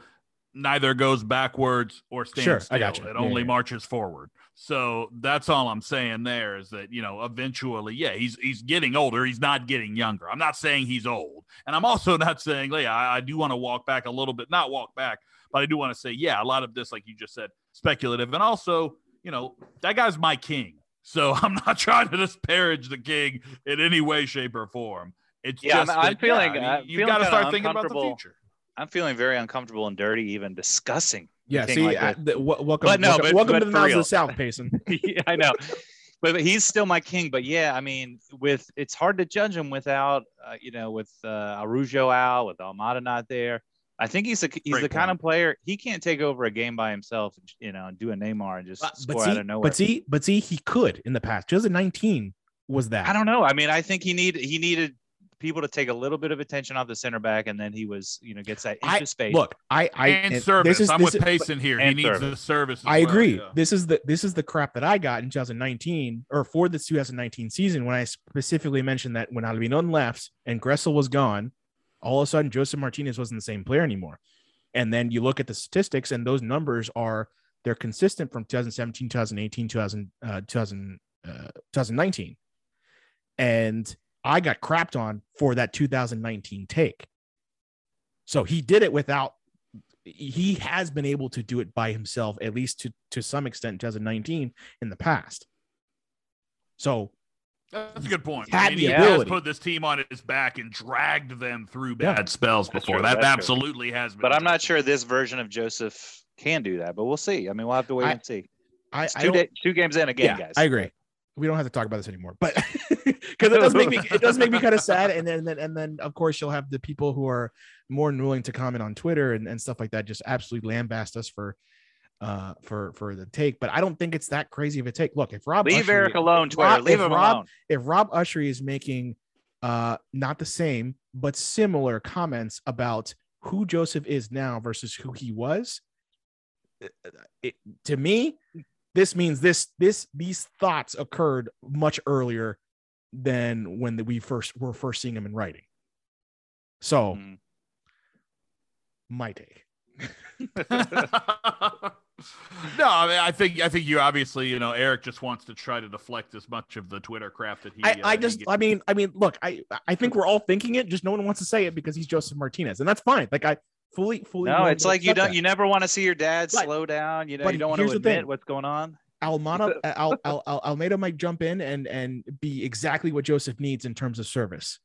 Speaker 7: neither goes backwards or stands
Speaker 6: Sure,
Speaker 7: still.
Speaker 6: I got.
Speaker 7: It
Speaker 6: Yeah,
Speaker 7: only
Speaker 6: yeah.
Speaker 7: marches forward. So that's all I'm saying there is that you know, eventually, yeah, he's he's getting older. He's not getting younger. I'm not saying he's old, and I'm also not saying, yeah, I, I do want to walk back a little bit, not walk back, but I do want to say, yeah, a lot of this, like you just said, speculative, and also, you know, that guy's my king. So I'm not trying to disparage the king in any way, shape, or form. It's
Speaker 8: Yeah, I'm-
Speaker 7: just
Speaker 8: I'm feeling-
Speaker 7: yeah,
Speaker 8: I'm
Speaker 7: you
Speaker 8: feeling
Speaker 7: got to start thinking about the
Speaker 8: uncomfortable.
Speaker 7: future.
Speaker 8: I'm feeling very uncomfortable and dirty even discussing.
Speaker 6: yeah. See,
Speaker 8: like
Speaker 6: I, the, w- welcome,
Speaker 8: But no,
Speaker 6: welcome,
Speaker 8: but-
Speaker 6: welcome
Speaker 8: but
Speaker 6: to the
Speaker 8: for
Speaker 6: Mouths of
Speaker 8: real.
Speaker 6: the South, Payson.
Speaker 8: yeah, I know. But, but he's still my king. But yeah, I mean, with it's hard to judge him without uh, you know, with uh, Araujo out, with Almada not there. I think he's a he's
Speaker 7: Great
Speaker 8: the kind
Speaker 7: point.
Speaker 8: of player he can't take over a game by himself, you know, and do a Neymar and just
Speaker 6: But,
Speaker 8: score
Speaker 6: but see,
Speaker 8: out of nowhere.
Speaker 6: but see, but see, he could in the past. 2019 was that.
Speaker 8: I don't know. I mean, I think he need he needed people to take a little bit of attention off the center back, and then he was, you know, gets that
Speaker 6: I-
Speaker 8: into space.
Speaker 6: Look, I, I
Speaker 7: and
Speaker 6: and
Speaker 7: service.
Speaker 6: This is,
Speaker 7: I'm
Speaker 6: this
Speaker 7: with
Speaker 6: is-
Speaker 7: Payson here. He needs
Speaker 8: service.
Speaker 7: the service. as
Speaker 6: I
Speaker 7: well,
Speaker 6: agree.
Speaker 7: yeah.
Speaker 6: This is the this is the crap that I got in 2019 or for the 2019 season when I specifically mentioned that when Almirón left and Gressel was gone, all of a sudden Josef Martinez wasn't the same player anymore. And then you look at the statistics and those numbers are they're consistent from 2017, 2018, 2000, uh, 2000, uh, 2019. And I got crapped on for that 2019 take. So he did it without he has been able to do it by himself, at least to, to some extent in 2019 in the past. So
Speaker 7: That's a good point.
Speaker 6: Had
Speaker 7: I mean,
Speaker 6: the
Speaker 7: he has
Speaker 6: ability.
Speaker 7: put this team on his back and dragged them through
Speaker 6: Yeah.
Speaker 7: bad spells before.
Speaker 8: true,
Speaker 7: that
Speaker 8: that's true.
Speaker 7: absolutely has been.
Speaker 8: but I'm not sure this version of Josef can do that. But we'll see. I mean, we'll have to wait
Speaker 6: I-
Speaker 8: and see.
Speaker 6: I,
Speaker 8: It's
Speaker 6: I
Speaker 8: two,
Speaker 6: don't,
Speaker 8: day, two games in again,
Speaker 6: yeah,
Speaker 8: guys.
Speaker 6: I agree. We don't have to talk about this anymore, but because it does make me it does make me kind of sad. And then and then and then of course you'll have the people who are more than willing to comment on Twitter and, and stuff like that, just absolutely lambast us for uh for for the take. But I don't think it's that crazy of a take. Look, if Rob
Speaker 8: Leave
Speaker 6: Usher-
Speaker 8: Eric alone, Twitter.
Speaker 6: Rob-
Speaker 8: Leave him
Speaker 6: Rob-
Speaker 8: alone.
Speaker 6: if Rob Usry is making uh not the same but similar comments about who Josef is now versus who he was, it, to me, this means this this these thoughts occurred much earlier than when the, we first were first seeing him in writing. So
Speaker 8: Mm.
Speaker 6: my take.
Speaker 7: no, I mean, I think I think you obviously, you know, Eric just wants to try to deflect as much of the Twitter crap that he.
Speaker 6: I,
Speaker 7: uh,
Speaker 6: I just
Speaker 7: gets.
Speaker 6: I mean I mean look I I think we're all thinking it just no one wants to say it because he's Josef Martinez and that's fine like I fully fully
Speaker 8: No, it's like you don't.
Speaker 6: that.
Speaker 8: You never want to see your dad
Speaker 6: But-
Speaker 8: slow down. You know, you don't want to
Speaker 6: the thing.
Speaker 8: admit what's going on.
Speaker 6: Almana Al, Al, Al, Almeida might jump in and and be exactly what Josef needs in terms of service.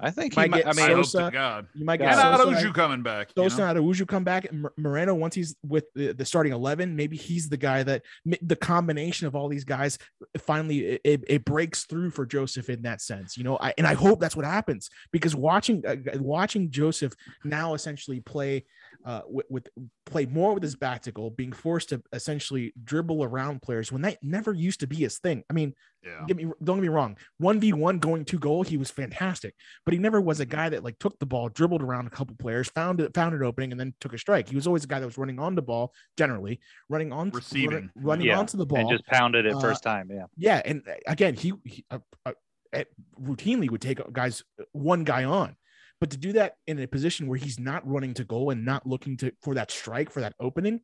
Speaker 8: I think he
Speaker 6: Might
Speaker 8: might.
Speaker 6: get
Speaker 8: I
Speaker 7: I
Speaker 8: mean,
Speaker 7: hope
Speaker 6: Sosa-
Speaker 7: to God.
Speaker 6: You might get
Speaker 7: And
Speaker 6: Sosa,
Speaker 7: Araujo coming back. you
Speaker 6: Sosa
Speaker 7: know?
Speaker 6: Araujo come back. and Moreno once he's with the, the starting eleven, maybe he's the guy that the combination of all these guys finally it, it, it breaks through for Josef in that sense. You know, I and I hope that's what happens because watching uh, watching Josef now essentially play uh, with, with play more with his back to goal, being forced to essentially dribble around players when that never used to be his thing. I mean,
Speaker 7: Yeah.
Speaker 6: get me don't get me wrong. One v one going to goal, he was fantastic, but he never was a guy that like took the ball, dribbled around a couple players, found it, found an opening, and then took a strike. He was always a guy that was running on the ball, generally running on
Speaker 7: Receiving.
Speaker 6: running, running
Speaker 8: Yeah,
Speaker 6: onto the ball.
Speaker 8: and just pounded it
Speaker 6: Uh,
Speaker 8: first time. Yeah.
Speaker 6: yeah, and uh, again, he, he uh, uh, uh, routinely would take guys one guy on. But to do that in a position where he's not running to goal and not looking to for that strike for that opening,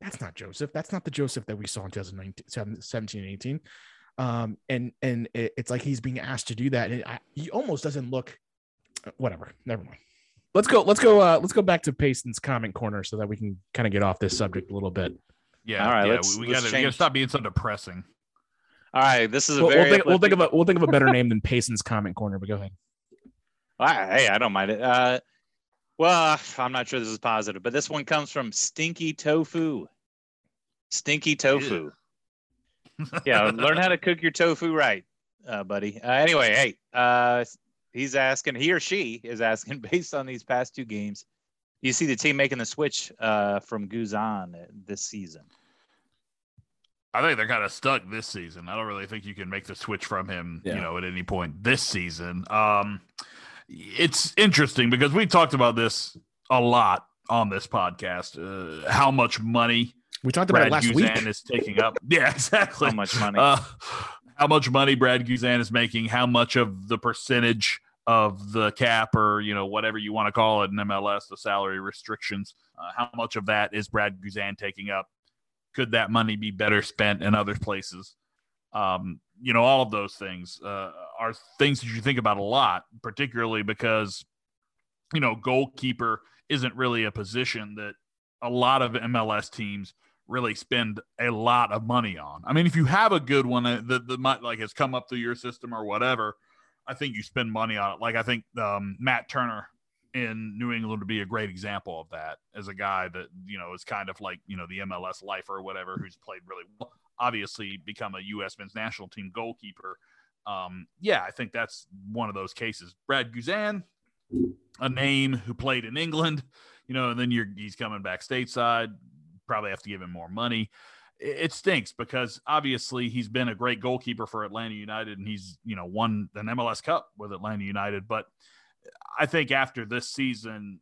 Speaker 6: that's not Josef. That's not the Josef that we saw in 2019, 17 and 18. Um, and and it- it's like he's being asked to do that, and I, he almost doesn't look. uh, Whatever, never mind. Let's go. Let's go. Uh, let's go back to Payson's comment corner so that we can kind of get off this subject a little bit.
Speaker 7: Yeah.
Speaker 8: All right,
Speaker 7: yeah,
Speaker 8: let's-
Speaker 7: we, we
Speaker 8: let's
Speaker 7: gotta we gotta stop being so depressing.
Speaker 8: All right. This is a
Speaker 6: We'll,
Speaker 8: very.
Speaker 6: we'll think, we'll think of a we'll think of a better name than Payson's comment corner. But go ahead.
Speaker 8: I, hey, I don't mind it. Uh, well, I'm not sure this is positive, but this one comes from Stinky Tofu. Stinky Tofu. yeah, learn how to cook your tofu right, uh, buddy. Uh, anyway, hey, uh, he's asking, he or she is asking, based on these past two games, you see the team making the switch uh, from Guzan this season.
Speaker 7: I think they're kind of stuck this season. I don't really think you can make the switch from him,
Speaker 6: Yeah.
Speaker 7: you know, at any point this season. Um, it's interesting because we talked about this a lot on this podcast. Uh, how much money
Speaker 6: We talked about
Speaker 7: Brad
Speaker 6: it last
Speaker 7: Guzan
Speaker 6: week.
Speaker 7: is taking up? Yeah, exactly.
Speaker 8: How much money?
Speaker 7: Uh, how much money Brad Guzan is making? How much of the percentage of the cap, or you know, whatever you want to call it in MLS, the salary restrictions? Uh, how much of that is Brad Guzan taking up? Could that money be better spent in other places? Um, you know, all of those things uh, are things that you think about a lot, particularly because you know, goalkeeper isn't really a position that a lot of MLS teams really spend a lot of money on. I mean, if you have a good one uh, that, that might like has come up through your system or whatever, I think you spend money on it. Like I think um, Matt Turner in New England would be a great example of that as a guy that you know is kind of like you know the MLS lifer or whatever who's played really well. Obviously, become a U.S. men's national team goalkeeper. um, yeah, I think that's one of those cases. Brad Guzan, a name who played in England, you know, and then you're he's coming back stateside. Probably have to give him more money. It, it stinks because obviously he's been a great goalkeeper for Atlanta United, and he's you know won an MLS Cup with Atlanta United. But I think after this season,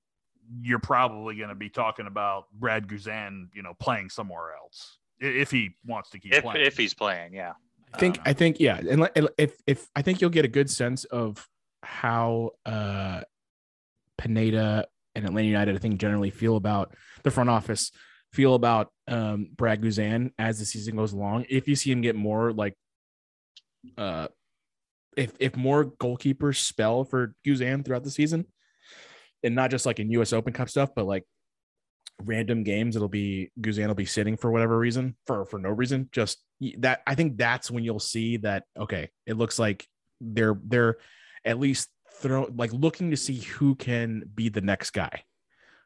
Speaker 7: you're probably going to be talking about Brad Guzan, you know, playing somewhere else if he wants to keep
Speaker 8: If
Speaker 7: playing.
Speaker 8: if he's playing, yeah.
Speaker 6: I think
Speaker 7: Uh,
Speaker 6: I think yeah, and li- and if if I think you'll get a good sense of how uh Pineda and Atlanta United I think generally feel about the front office, feel about um Brad Guzan as the season goes along. If you see him get more like uh if if more goalkeepers spell for Guzan throughout the season, and not just like in US Open Cup stuff, but like random games it'll be Guzan will be sitting for whatever reason for for no reason just that I think that's when you'll see that okay it looks like they're they're at least throw like looking to see who can be the next guy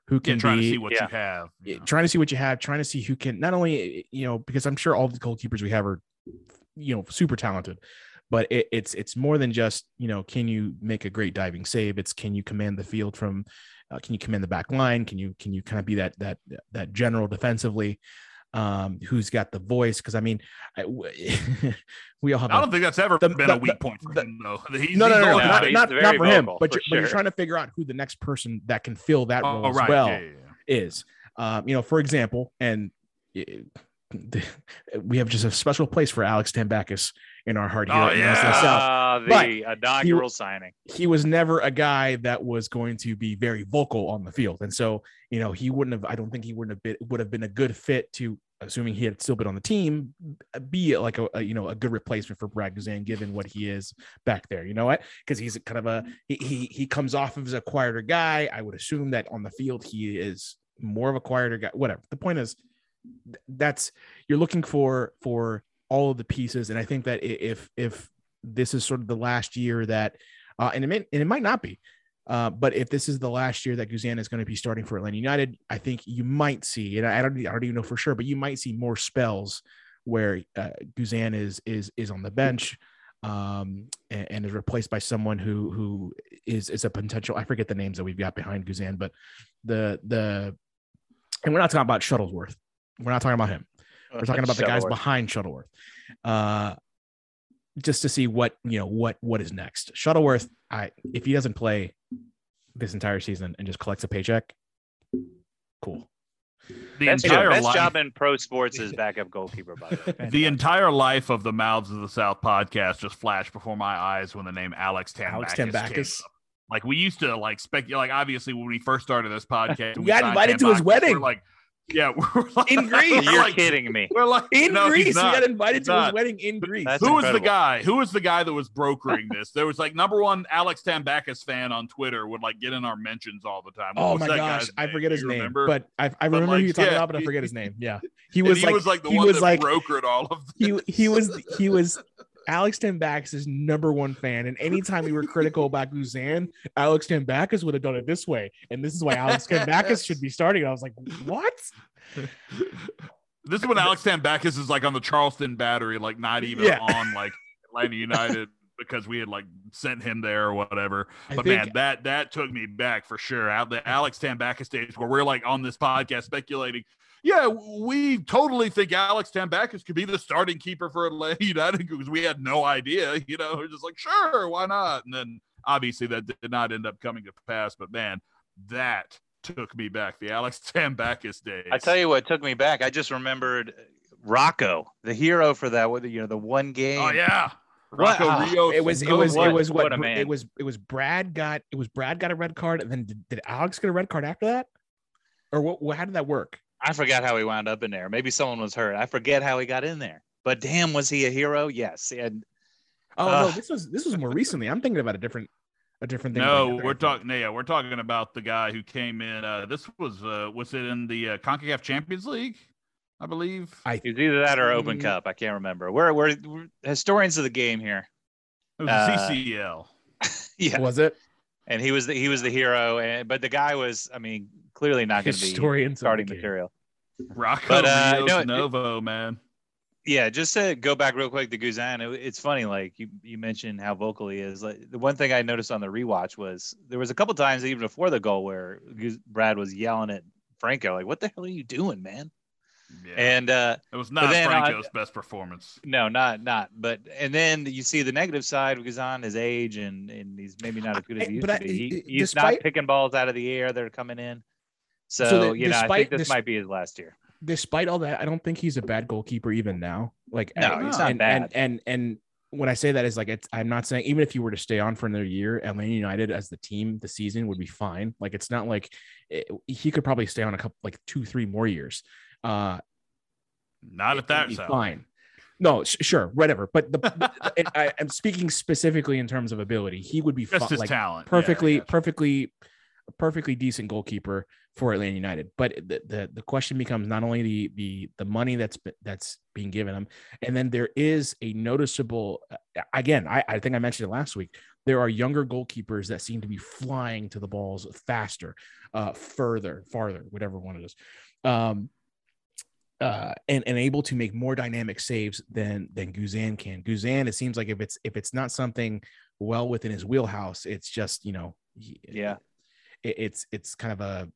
Speaker 6: who
Speaker 7: yeah,
Speaker 6: can
Speaker 7: trying
Speaker 6: be
Speaker 7: to see what
Speaker 8: yeah.
Speaker 7: you have. you know.
Speaker 6: trying to see what you have trying to see who can not only you know because I'm sure all the goalkeepers we have are you know super talented but it, it's it's more than just you know can you make a great diving save it's can you command the field from uh, can you command the back line can you can you kind of be that that that general defensively um who's got the voice because i mean I, we all have
Speaker 7: I
Speaker 6: a-
Speaker 7: don't think that's ever
Speaker 6: The-
Speaker 7: been
Speaker 6: the-
Speaker 7: a weak
Speaker 6: the-
Speaker 7: point for him, though. He's,
Speaker 6: no, no,
Speaker 7: he's
Speaker 6: no, no,
Speaker 7: always
Speaker 6: not, not, not for him, but
Speaker 8: for
Speaker 6: you're, but you're trying to figure out who the next person that can fill that role
Speaker 7: Oh,
Speaker 6: as
Speaker 7: right.
Speaker 6: well
Speaker 7: yeah, yeah, yeah.
Speaker 6: is. Um, you know, for example, and it- we have just a special place for Alex Tambakis in our heart here.
Speaker 7: Oh, yeah.
Speaker 8: Ah, the
Speaker 6: But
Speaker 8: inaugural signing.
Speaker 6: He was never a guy that was going to be very vocal on the field, and so you know he wouldn't have. I don't think he wouldn't have been would have been a good fit to, assuming he had still been on the team, be like a, a you know a good replacement for Brad Guzan, given what he is back there. You know what? Because he's kind of a he, he he comes off of as a quieter guy. I would assume that on the field he is more of a quieter guy. Whatever. The point is, that's you're looking for for all of the pieces, and I think that if if this is sort of the last year that, uh, and it may, and it might not be. Uh, but if this is the last year that Guzan is going to be starting for Atlanta United, I think you might see, and I don't, I don't even know for sure, but you might see more spells where uh, Guzan is is is on the bench, um, and, and is replaced by someone who who is is a potential. I forget the names that we've got behind Guzan, but the the, and we're not talking about Shuttlesworth. We're not talking about him. We're talking about the guys behind Shuttleworth. Uh, just to see what you know what what is next. Shuttleworth, I if he doesn't play this entire season and just collects a paycheck, cool.
Speaker 7: The
Speaker 8: Best,
Speaker 7: entire
Speaker 8: job, best
Speaker 7: life,
Speaker 8: job in pro sports is backup goalkeeper, by the way.
Speaker 7: the entire life of the Mouths of the South podcast just flashed before my eyes when the name Alex Tambakis,
Speaker 6: Alex
Speaker 7: came
Speaker 6: Tambakis.
Speaker 7: up. Like we used to like speculate. Like obviously when we first started this podcast,
Speaker 6: You
Speaker 7: we
Speaker 6: got
Speaker 7: signed
Speaker 6: invited to his wedding.
Speaker 7: We're like, yeah, we're like,
Speaker 6: In Greece.
Speaker 8: You're
Speaker 7: like-
Speaker 8: kidding me.
Speaker 7: We're like
Speaker 6: In
Speaker 7: no, he's
Speaker 6: Greece, we got invited
Speaker 7: He's
Speaker 6: to his wedding in Greece.
Speaker 8: That's
Speaker 7: Who was the guy? Who was the guy that was brokering this? There was like number one Alex Tambakis fan on Twitter would like get in our mentions all the time. What
Speaker 6: Oh my gosh, I forget his name,
Speaker 7: remember?
Speaker 6: but I, I
Speaker 7: But,
Speaker 6: remember who you're talking
Speaker 7: yeah,
Speaker 6: about, but I forget his name. Yeah, he
Speaker 7: And
Speaker 6: was
Speaker 7: he
Speaker 6: like
Speaker 7: was like the
Speaker 6: he
Speaker 7: one
Speaker 6: was
Speaker 7: that
Speaker 6: like
Speaker 7: brokered all of this.
Speaker 6: he he was he was Alex Tambakis' is number one fan, and anytime we were critical about Guzan, Alex Tambakis would have done it this way, and this is why Alex Tambakis should be starting. I was like, what?
Speaker 7: This is when Alex Tambakis is like on the Charleston battery, like not even
Speaker 6: Yeah.
Speaker 7: on like Atlanta United because we had like sent him there or whatever.
Speaker 6: I
Speaker 7: But
Speaker 6: think-
Speaker 7: man, that that took me back for sure. Out the Alex Tambakis days where we're like on this podcast speculating. Yeah, we totally think Alex Tambakis could be the starting keeper for Atlanta United because we had no idea. You know, we're just like, sure, why not? And then obviously that did not end up coming to pass. But man, that took me back. The Alex Tambakis days.
Speaker 8: I tell you what took me back. I just remembered Rocco, the hero for that. What you know, the one game.
Speaker 7: Oh yeah.
Speaker 8: What-
Speaker 7: Rocco
Speaker 8: ah,
Speaker 7: Rios.
Speaker 6: It was it was
Speaker 7: way.
Speaker 6: it was what,
Speaker 8: what a man.
Speaker 6: it was it was Brad got it was Brad got a red card, and then did, did Alex get a red card after that, or what? what how did that work?
Speaker 8: I forgot how he wound up in there. Maybe someone was hurt. I forget how he got in there. But damn, was he a hero? Yes. And
Speaker 6: Oh no, this was this was more recently. I'm thinking about a different a different thing.
Speaker 7: No, we're talking. Yeah, we're talking about the guy who came in. Uh, this was uh, was it in the uh, Concacaf Champions League, I believe.
Speaker 6: I
Speaker 8: it was either that or Open. Cup. I can't remember. We're, we're, we're historians of the game here.
Speaker 7: It was
Speaker 8: uh,
Speaker 7: CCL.
Speaker 8: Yeah.
Speaker 6: was it
Speaker 8: And he was the, he was the hero. And but the guy was, I mean, clearly not going to be
Speaker 6: historians of
Speaker 8: starting
Speaker 6: game.
Speaker 8: material.
Speaker 7: Rocco
Speaker 8: but, uh,
Speaker 7: Rios
Speaker 8: no, it-
Speaker 7: Novo, man.
Speaker 8: Yeah, just to go back real quick to Guzan, it, it's funny. Like you, you mentioned how vocal he is. Like the one thing I noticed on the rewatch was there was a couple times even before the goal where Guz- Brad was yelling at Franco, like, "What the hell are you doing, man?"
Speaker 7: Yeah.
Speaker 8: And uh,
Speaker 7: it was not
Speaker 8: then I-
Speaker 7: Franco's best performance.
Speaker 8: no, not not. But and then you see the negative side because on his age, and and he's maybe not as good as he
Speaker 6: I-
Speaker 8: used
Speaker 6: but
Speaker 8: to
Speaker 6: I-
Speaker 8: be. He,
Speaker 6: I-
Speaker 8: he's
Speaker 6: despite-
Speaker 8: not picking balls out of the air that are coming in. So,
Speaker 6: So the-
Speaker 8: you know, I
Speaker 6: despite
Speaker 8: think this
Speaker 6: this-
Speaker 8: might be his last year.
Speaker 6: despite all that, I don't think he's a bad goalkeeper even now. Like,
Speaker 8: No,
Speaker 6: and,
Speaker 8: he's not
Speaker 6: and,
Speaker 8: bad.
Speaker 6: And, and and when I say that is like it's I'm not saying even if you were to stay on for another year, Atlanta United as the team, the season would be fine. Like it's not like it, he could probably stay on a couple like two, three more years. Uh,
Speaker 7: Not at that salary.
Speaker 6: fine. No, sh- sure, whatever. But the, I, I'm speaking specifically in terms of ability. He would be
Speaker 7: Just
Speaker 6: fi-
Speaker 7: his
Speaker 6: like
Speaker 7: talent. Yeah, I
Speaker 6: perfectly,
Speaker 7: gotcha.
Speaker 6: perfectly, perfectly decent goalkeeper for Atlanta United. But the, the the question becomes not only the the the money that's be- that's being given him, and then there is a noticeable. uh, Again, I, I think I mentioned it last week. There are younger goalkeepers that seem to be flying to the balls faster, uh, further, farther, whatever one it is. Um, uh, and, and able to make more dynamic saves than than Guzan can. Guzan, it seems like if it's if it's not something well within his wheelhouse, it's just you know,
Speaker 8: Yeah.
Speaker 6: it, it's it's kind of a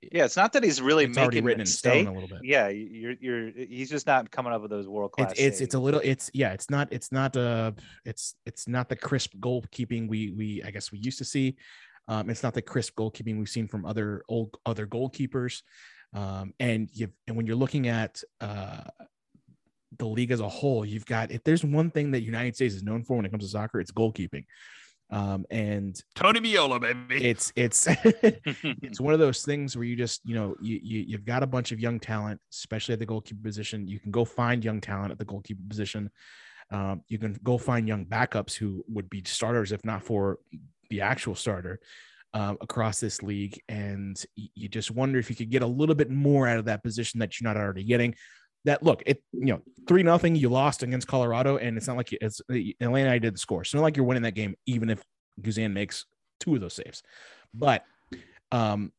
Speaker 8: Yeah, it's not that he's really
Speaker 6: it's already
Speaker 8: making
Speaker 6: written in stone a little bit.
Speaker 8: Yeah, you're you're he's just not coming up with those world class.
Speaker 6: It's it's it's a little it's yeah it's not it's not uh it's it's not the crisp goalkeeping we we I guess we used to see. Um, it's not the crisp goalkeeping we've seen from other old other goalkeepers. Um, and you and when you're looking at uh the league as a whole, you've got if there's one thing that United States is known for when it comes to soccer, it's goalkeeping. Um, and
Speaker 7: Tony Meola, baby.
Speaker 6: it's it's it's one of those things where you just you know you, you you've got a bunch of young talent especially at the goalkeeper position you can go find young talent at the goalkeeper position um, you can go find young backups who would be starters if not for the actual starter um, across this league and you just wonder if you could get a little bit more out of that position that you're not already getting. That look it you know three nothing you lost against colorado and it's not like it's atlanta I did the score. So not like you're winning that game even if guzan makes two of those saves. But um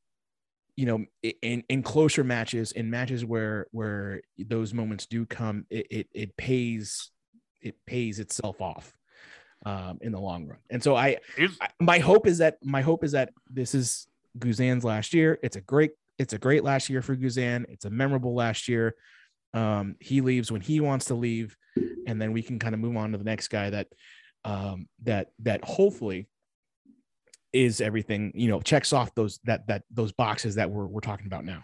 Speaker 6: you know in in closer matches in matches where where those moments do come it it, it pays it pays itself off um in the long run. And so i, I my hope is that my hope is that this is guzan's last year. It's a great it's a great last year for guzan. It's a memorable last year. Um he leaves when he wants to leave and then we can kind of move on to the next guy that um that that hopefully is everything you know checks off those that that those boxes that we're, we're talking about now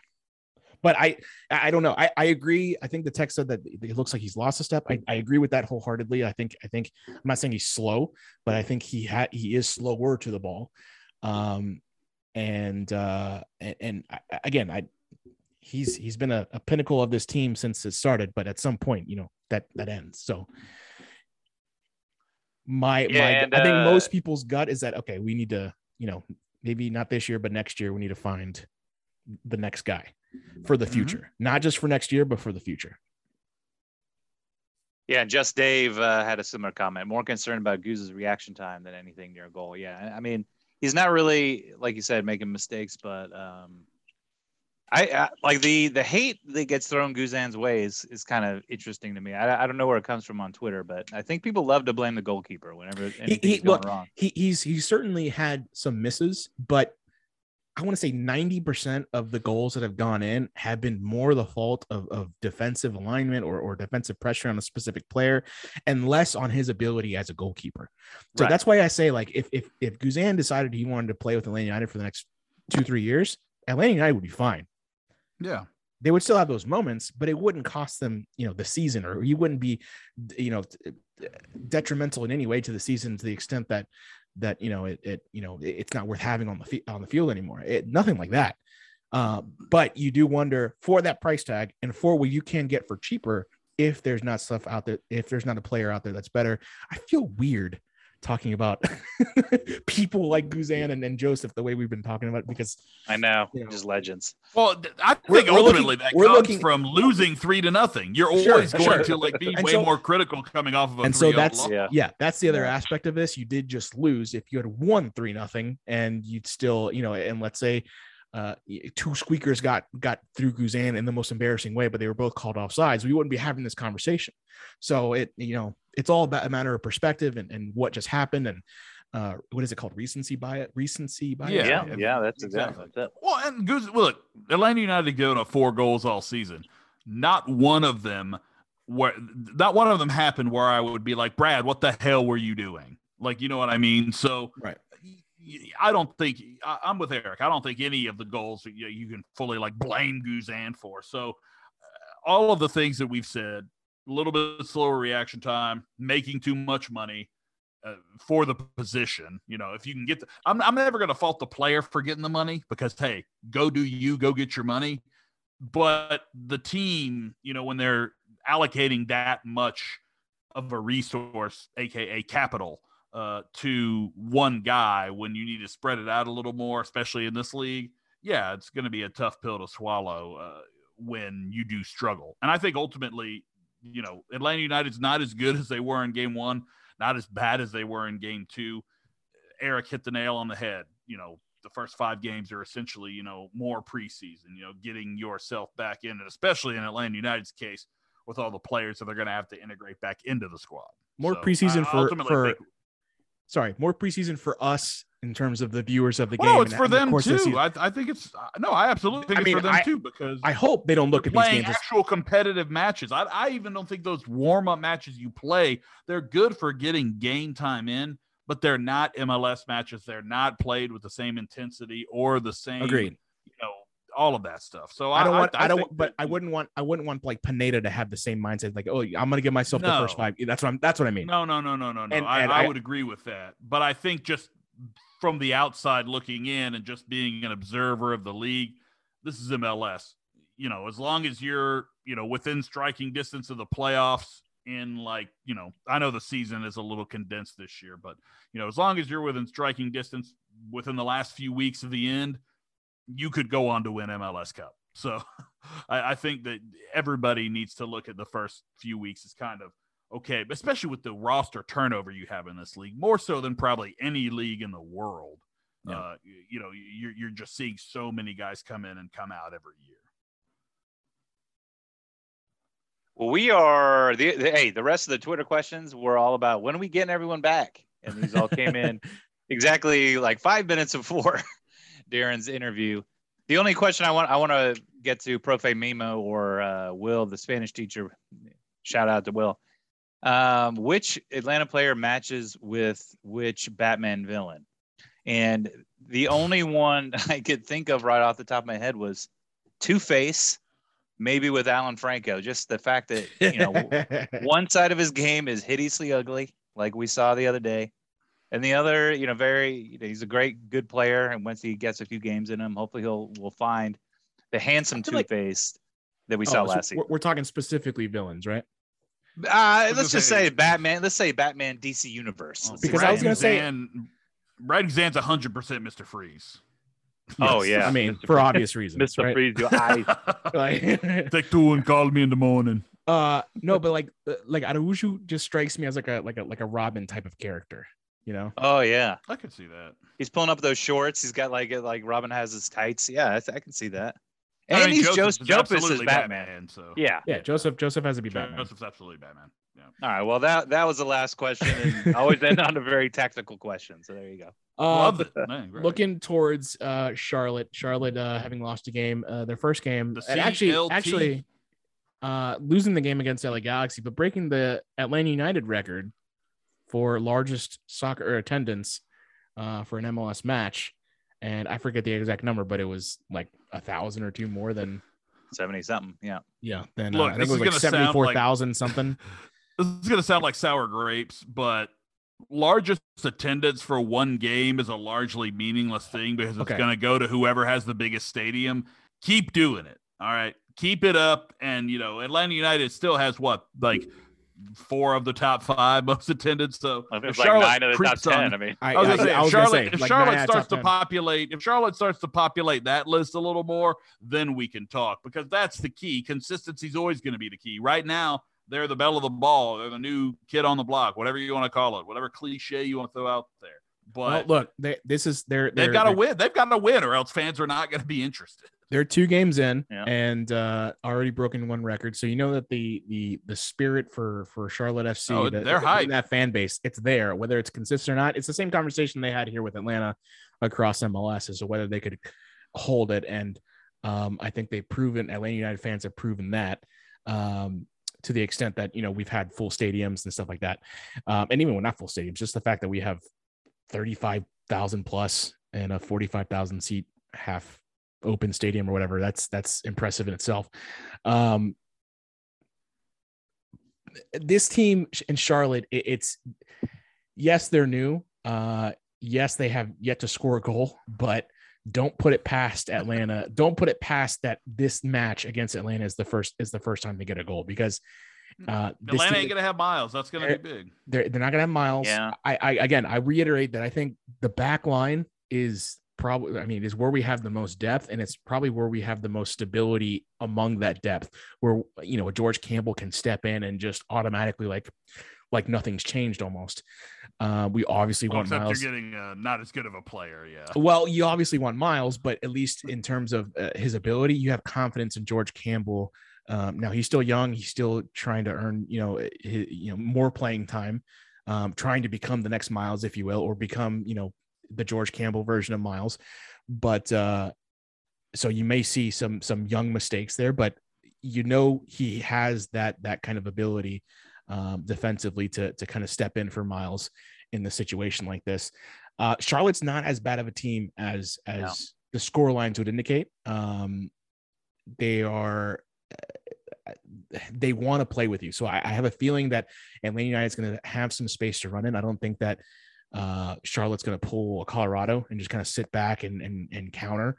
Speaker 6: but i i don't know. I i agree. I think the text said that it looks like he's lost a step. I, I agree with that wholeheartedly. I think i think i'm not saying he's slow but i think he had he is slower to the ball. Um and uh and, and I, again i he's he's been a, a pinnacle of this team since it started but at some point you know that that ends. So my
Speaker 8: Yeah,
Speaker 6: my
Speaker 8: and,
Speaker 6: i think
Speaker 8: uh,
Speaker 6: most people's gut is that okay we need to you know maybe not this year but next year we need to find the next guy for the
Speaker 8: Mm-hmm.
Speaker 6: future not just for next year but for the future
Speaker 8: Yeah, and just Dave uh, had a similar comment. More concerned about Goose's reaction time than anything near a goal. Yeah, I- mean, he's not really like you said making mistakes, but um, I, I like the the hate that gets thrown Guzan's way is is kind of interesting to me. I, I don't know where it comes from on Twitter, but I think people love to blame the goalkeeper whenever anything's
Speaker 6: he,
Speaker 8: going
Speaker 6: look,
Speaker 8: wrong.
Speaker 6: he he's he certainly had some misses, but I want to say 90% of the goals that have gone in have been more the fault of, of defensive alignment or, or defensive pressure on a specific player and less on his ability as a goalkeeper. So
Speaker 8: Right.
Speaker 6: that's why I say, like, if if if Guzan decided he wanted to play with Atlanta United for the next two, three years, Atlanta United would be fine.
Speaker 7: yeah.
Speaker 6: They would still have those moments, but it wouldn't cost them, you know, the season, or he wouldn't be, you know, detrimental in any way to the season to the extent that that you know it, it you know it- it's not worth having on the fi- on the field anymore. It, nothing like that. Uh, but you do wonder for that price tag and for what you can get for cheaper if there's not stuff out there, if there's not a player out there that's better. I feel weird talking about people like Guzan and, and Josef the way we've been talking about it because
Speaker 8: I know,
Speaker 6: you know.
Speaker 8: just legends.
Speaker 7: Well, I think
Speaker 6: We're- we're
Speaker 7: ultimately
Speaker 6: looking-
Speaker 7: that
Speaker 6: we're
Speaker 7: comes
Speaker 6: looking-
Speaker 7: from losing three to nothing. You're
Speaker 6: Sure,
Speaker 7: always going
Speaker 6: sure.
Speaker 7: to like be
Speaker 6: And
Speaker 7: way
Speaker 6: so-
Speaker 7: more critical coming off of a
Speaker 6: and so that's.
Speaker 8: Yeah.
Speaker 6: yeah. that's the other aspect of this you did just lose if you had won three nothing and you'd still you know and let's say uh, two squeakers got got through Guzan in the most embarrassing way, but they were both called off sides. We wouldn't be having this conversation. So it, you know, it's all about a matter of perspective and, and what just happened and uh, what is it called? Recency bias. Recency bias.
Speaker 7: Yeah.
Speaker 8: Yeah, yeah, that's exactly,
Speaker 7: Exactly.
Speaker 8: that's it.
Speaker 7: Well, and Goose, look, Atlanta United given up four goals all season. Not one of them where not one of them happened where I would be like, Brad, what the hell were you doing? Like, you know what I mean? So
Speaker 6: Right.
Speaker 7: I don't think I, I'm with Eric. I don't think any of the goals you, you can fully like blame Guzan for. So uh, all of the things that we've said, a little bit slower reaction time, making too much money uh, for the position. You know, if you can get, the, I'm I'm never going to fault the player for getting the money because hey, go do you, go get your money. But the team, you know, when they're allocating that much of a resource, aka capital, uh, to one guy when you need to spread it out a little more, especially in this league, yeah, it's going to be a tough pill to swallow uh, when you do struggle. And I think ultimately, you know, Atlanta United's not as good as they were in game one, not as bad as they were in game two. Eric hit the nail on the head. You know, the first five games are essentially, you know, more preseason, you know, getting yourself back in, and especially in Atlanta United's case, with all the players that they're going to have to integrate back into the squad.
Speaker 6: More
Speaker 7: So,
Speaker 6: preseason for
Speaker 7: ultimately
Speaker 6: for
Speaker 7: think-
Speaker 6: sorry, more preseason for us in terms of the viewers of the
Speaker 7: Well,
Speaker 6: game.
Speaker 7: no, it's
Speaker 6: and
Speaker 7: for them too. I, I think it's uh, no, I absolutely think
Speaker 6: I
Speaker 7: it's
Speaker 6: mean,
Speaker 7: for them
Speaker 6: I-
Speaker 7: too because
Speaker 6: I hope they don't look at these
Speaker 7: playing
Speaker 6: games. as-
Speaker 7: actual competitive matches. I, I even don't think those warm up matches you play they're good for getting game time in, but they're not MLS matches. They're not played with the same intensity or the same.
Speaker 6: Agreed.
Speaker 7: All of that stuff. So
Speaker 6: I don't want. I, don't. want- but
Speaker 7: that-
Speaker 6: I wouldn't want. I wouldn't want like Pineda to have the same mindset. Like, oh, I'm gonna give myself the first five. That's what I'm. That's what I mean.
Speaker 7: No, no, no, no, no, no.
Speaker 6: And-
Speaker 7: I,
Speaker 6: and
Speaker 7: I,
Speaker 6: I-
Speaker 7: would agree with that. But I think just from the outside looking in and just being an observer of the league, this is MLS. You know, as long as you're, you know, within striking distance of the playoffs in like, you know, I know the season is a little condensed this year, but you know, as long as you're within striking distance within the last few weeks of the end, you could go on to win MLS Cup. So I, I think that everybody needs to look at the first few weeks as kind of okay, especially with the roster turnover you have in this league, more so than probably any league in the world.
Speaker 6: Yeah.
Speaker 7: Uh, you, you know, you're you're just seeing so many guys come in and come out every year.
Speaker 8: Well, we are the, the hey. The rest of the Twitter questions were all about when are we getting everyone back, and these all came in exactly like five minutes before Darren's interview. The only question I want I want to get to Profe Mimo or uh, Will, the Spanish teacher. Shout out to Will. Um, which Atlanta player matches with which Batman villain? And the only one I could think of right off the top of my head was Two Face, maybe with Alan Franco. Just the fact that you know one side of his game is hideously ugly, like we saw the other day, and the other, you know, very you know, he's a great good player, and once he gets a few games in him, hopefully he'll will find the handsome
Speaker 6: feel
Speaker 8: Two
Speaker 6: like-
Speaker 8: that we
Speaker 6: Oh,
Speaker 8: saw
Speaker 6: so
Speaker 8: last
Speaker 6: we're,
Speaker 8: season.
Speaker 6: we're talking specifically villains, right?
Speaker 8: Uh, let's just
Speaker 7: say-
Speaker 8: say Batman. Let's say Batman DC Universe. Let's
Speaker 6: Because
Speaker 8: say
Speaker 6: I was gonna say-
Speaker 7: Zan, Brad Zan's hundred percent Mr. Freeze.
Speaker 8: Oh, yeah.
Speaker 6: I mean,
Speaker 8: Mr.
Speaker 6: for obvious reasons,
Speaker 8: Mr.
Speaker 6: right?
Speaker 8: Freeze, your eyes.
Speaker 6: Like,
Speaker 7: Take two and call me in the morning.
Speaker 6: uh, no, but like, uh, like Araujo just strikes me as like a like a like a Robin type of character. You know?
Speaker 8: Oh yeah,
Speaker 7: I could see that.
Speaker 8: he's pulling up those shorts. He's got like like Robin has his tights. Yeah, I, I can see that.
Speaker 7: I
Speaker 8: And
Speaker 7: mean,
Speaker 8: he's
Speaker 7: Josef
Speaker 8: Josef,
Speaker 7: is
Speaker 8: Josef is
Speaker 7: absolutely
Speaker 8: Batman.
Speaker 7: So
Speaker 8: Yeah.
Speaker 6: Yeah, Josef Josef has to be Batman.
Speaker 7: Josef's absolutely Batman. Yeah.
Speaker 8: All right. Well, that that was the last question, and I always end on a very tactical question. So there you go.
Speaker 6: Uh,
Speaker 7: Love it. Man,
Speaker 6: looking towards uh Charlotte, Charlotte uh having lost a game, uh their first game,
Speaker 7: The
Speaker 6: and actually actually uh losing the game against LA Galaxy, but breaking the Atlanta United record for largest soccer attendance uh for an MLS match. And I forget the exact number, but it was like a thousand or two more than
Speaker 8: Seventy something. Yeah.
Speaker 6: yeah. Then
Speaker 7: Look,
Speaker 6: uh, I
Speaker 7: this
Speaker 6: think it was
Speaker 7: is
Speaker 6: like
Speaker 7: gonna sound like-
Speaker 6: seventy four thousand something.
Speaker 7: this is going to sound like sour grapes, but largest attendance for one game is a largely meaningless thing because it's
Speaker 6: Okay.
Speaker 7: going to go to whoever has the biggest stadium. Keep doing it. All right. Keep it up. And, you know, Atlanta United still has what, like four of the top five most attendance. So if
Speaker 8: It's like
Speaker 7: Charlotte
Speaker 8: nine of the top
Speaker 7: creeps on-
Speaker 8: I mean,
Speaker 6: I,
Speaker 7: I was gonna say,
Speaker 6: I
Speaker 7: if Charlotte,
Speaker 6: say,
Speaker 7: if
Speaker 6: like,
Speaker 7: Charlotte
Speaker 6: nine out of
Speaker 7: starts to
Speaker 6: 10.
Speaker 7: populate, if Charlotte starts to populate that list a little more, then we can talk because that's the key. Consistency is always going to be the key. Right now, they're the bell of the ball. They're the new kid on the block, whatever you want to call it, whatever cliche you want to throw out there.
Speaker 6: Well,
Speaker 7: But
Speaker 6: look, they, this is they're,
Speaker 7: they've got to win. They've got to win, or else fans are not going to be interested.
Speaker 6: They're two games in
Speaker 8: Yeah.
Speaker 6: and uh already broken one record so you know that the the the spirit for for charlotte fc
Speaker 7: Oh,
Speaker 6: the-
Speaker 7: they're
Speaker 6: the-
Speaker 7: hyped.
Speaker 6: that fan base it's there whether it's consistent or not it's the same conversation they had here with atlanta across mls as to whether they could hold it and um i think they've proven atlanta united fans have proven that um to the extent that you know we've had full stadiums and stuff like that um and even when not full stadiums just the fact that we have 35,000 plus and a 45,000 seat half open stadium or whatever that's that's impressive in itself um this team in charlotte it- it's yes they're new uh yes they have yet to score a goal but don't put it past atlanta don't put it past that this match against atlanta is the first is the first time they get a goal because uh
Speaker 7: Atlanta
Speaker 6: team-
Speaker 7: ain't going to have miles. That's going to be big.
Speaker 6: they're they're not gonna have miles.
Speaker 8: Yeah.
Speaker 6: I, I again I reiterate that I think the back line is probably I mean is where we have the most depth and it's probably where we have the most stability among that depth where you know George Campbell can step in and just automatically like like nothing's changed almost. Uh, we obviously
Speaker 7: Well,
Speaker 6: want
Speaker 7: except
Speaker 6: Miles.
Speaker 7: you're getting uh, not as good of a player. Yeah.
Speaker 6: Well, you obviously want Miles, but at least in terms of uh, his ability, you have confidence in George Campbell. Um, now he's still young; he's still trying to earn, you know, his, you know, more playing time, um, trying to become the next Miles, if you will, or become, you know, the George Campbell version of Miles. But uh, so you may see some some young mistakes there, but you know he has that that kind of ability um, defensively to to kind of step in for Miles in the situation like this. Uh, Charlotte's not as bad of a team as as
Speaker 8: No.
Speaker 6: the score lines would indicate. Um, they are they want to play with you. So I, I have a feeling that Atlanta United is going to have some space to run in. I don't think that uh, Charlotte's going to pull a Colorado and just kind of sit back and and, and counter.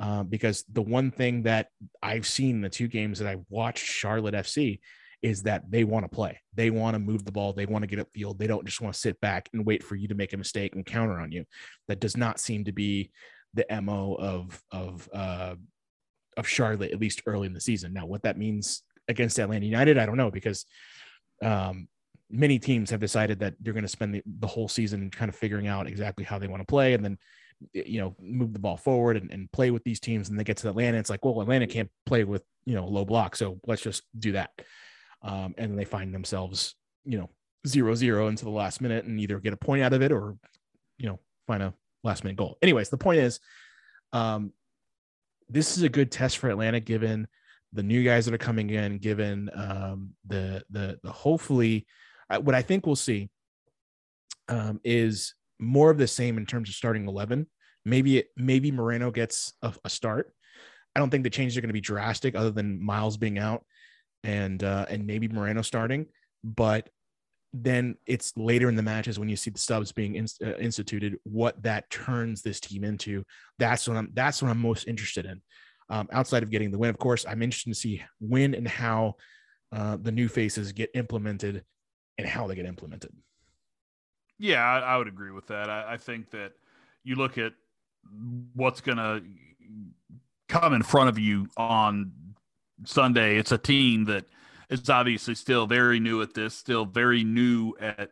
Speaker 6: Um, because the one thing that I've seen the two games that I watched Charlotte FC is that they want to play. They want to move the ball. They want to get upfield. They don't just want to sit back and wait for you to make a mistake and counter on you. That does not seem to be the mo of of uh, of Charlotte at least early in the season. Now, what that means against Atlanta United, I don't know because um, many teams have decided that they're going to spend the, the whole season kind of figuring out exactly how they want to play and then you know move the ball forward and, and play with these teams and they get to Atlanta it's like well Atlanta can't play with you know low block so let's just do that. Um, and they find themselves you know zero zero into the last minute and either get a point out of it or you know find a last minute goal. Anyways the point is um, this is a good test for Atlanta given the new guys that are coming in given um, the the the hopefully what I think we'll see um, is more of the same in terms of starting 11 maybe it maybe Moreno gets a, a start. I don't think the changes are going to be drastic other than Miles being out and uh, and maybe Moreno starting but then it's later in the matches when you see the subs being ins- uh, instituted what that turns this team into. That's what I'm that's what I'm most interested in um, outside of getting the win. Of course I'm interested to see when and how uh, the new faces get implemented and how they get implemented
Speaker 7: Yeah, I, I would agree with that. I, I think that you look at what's going to come in front of you on Sunday. It's a team that is obviously still very new at this, still very new at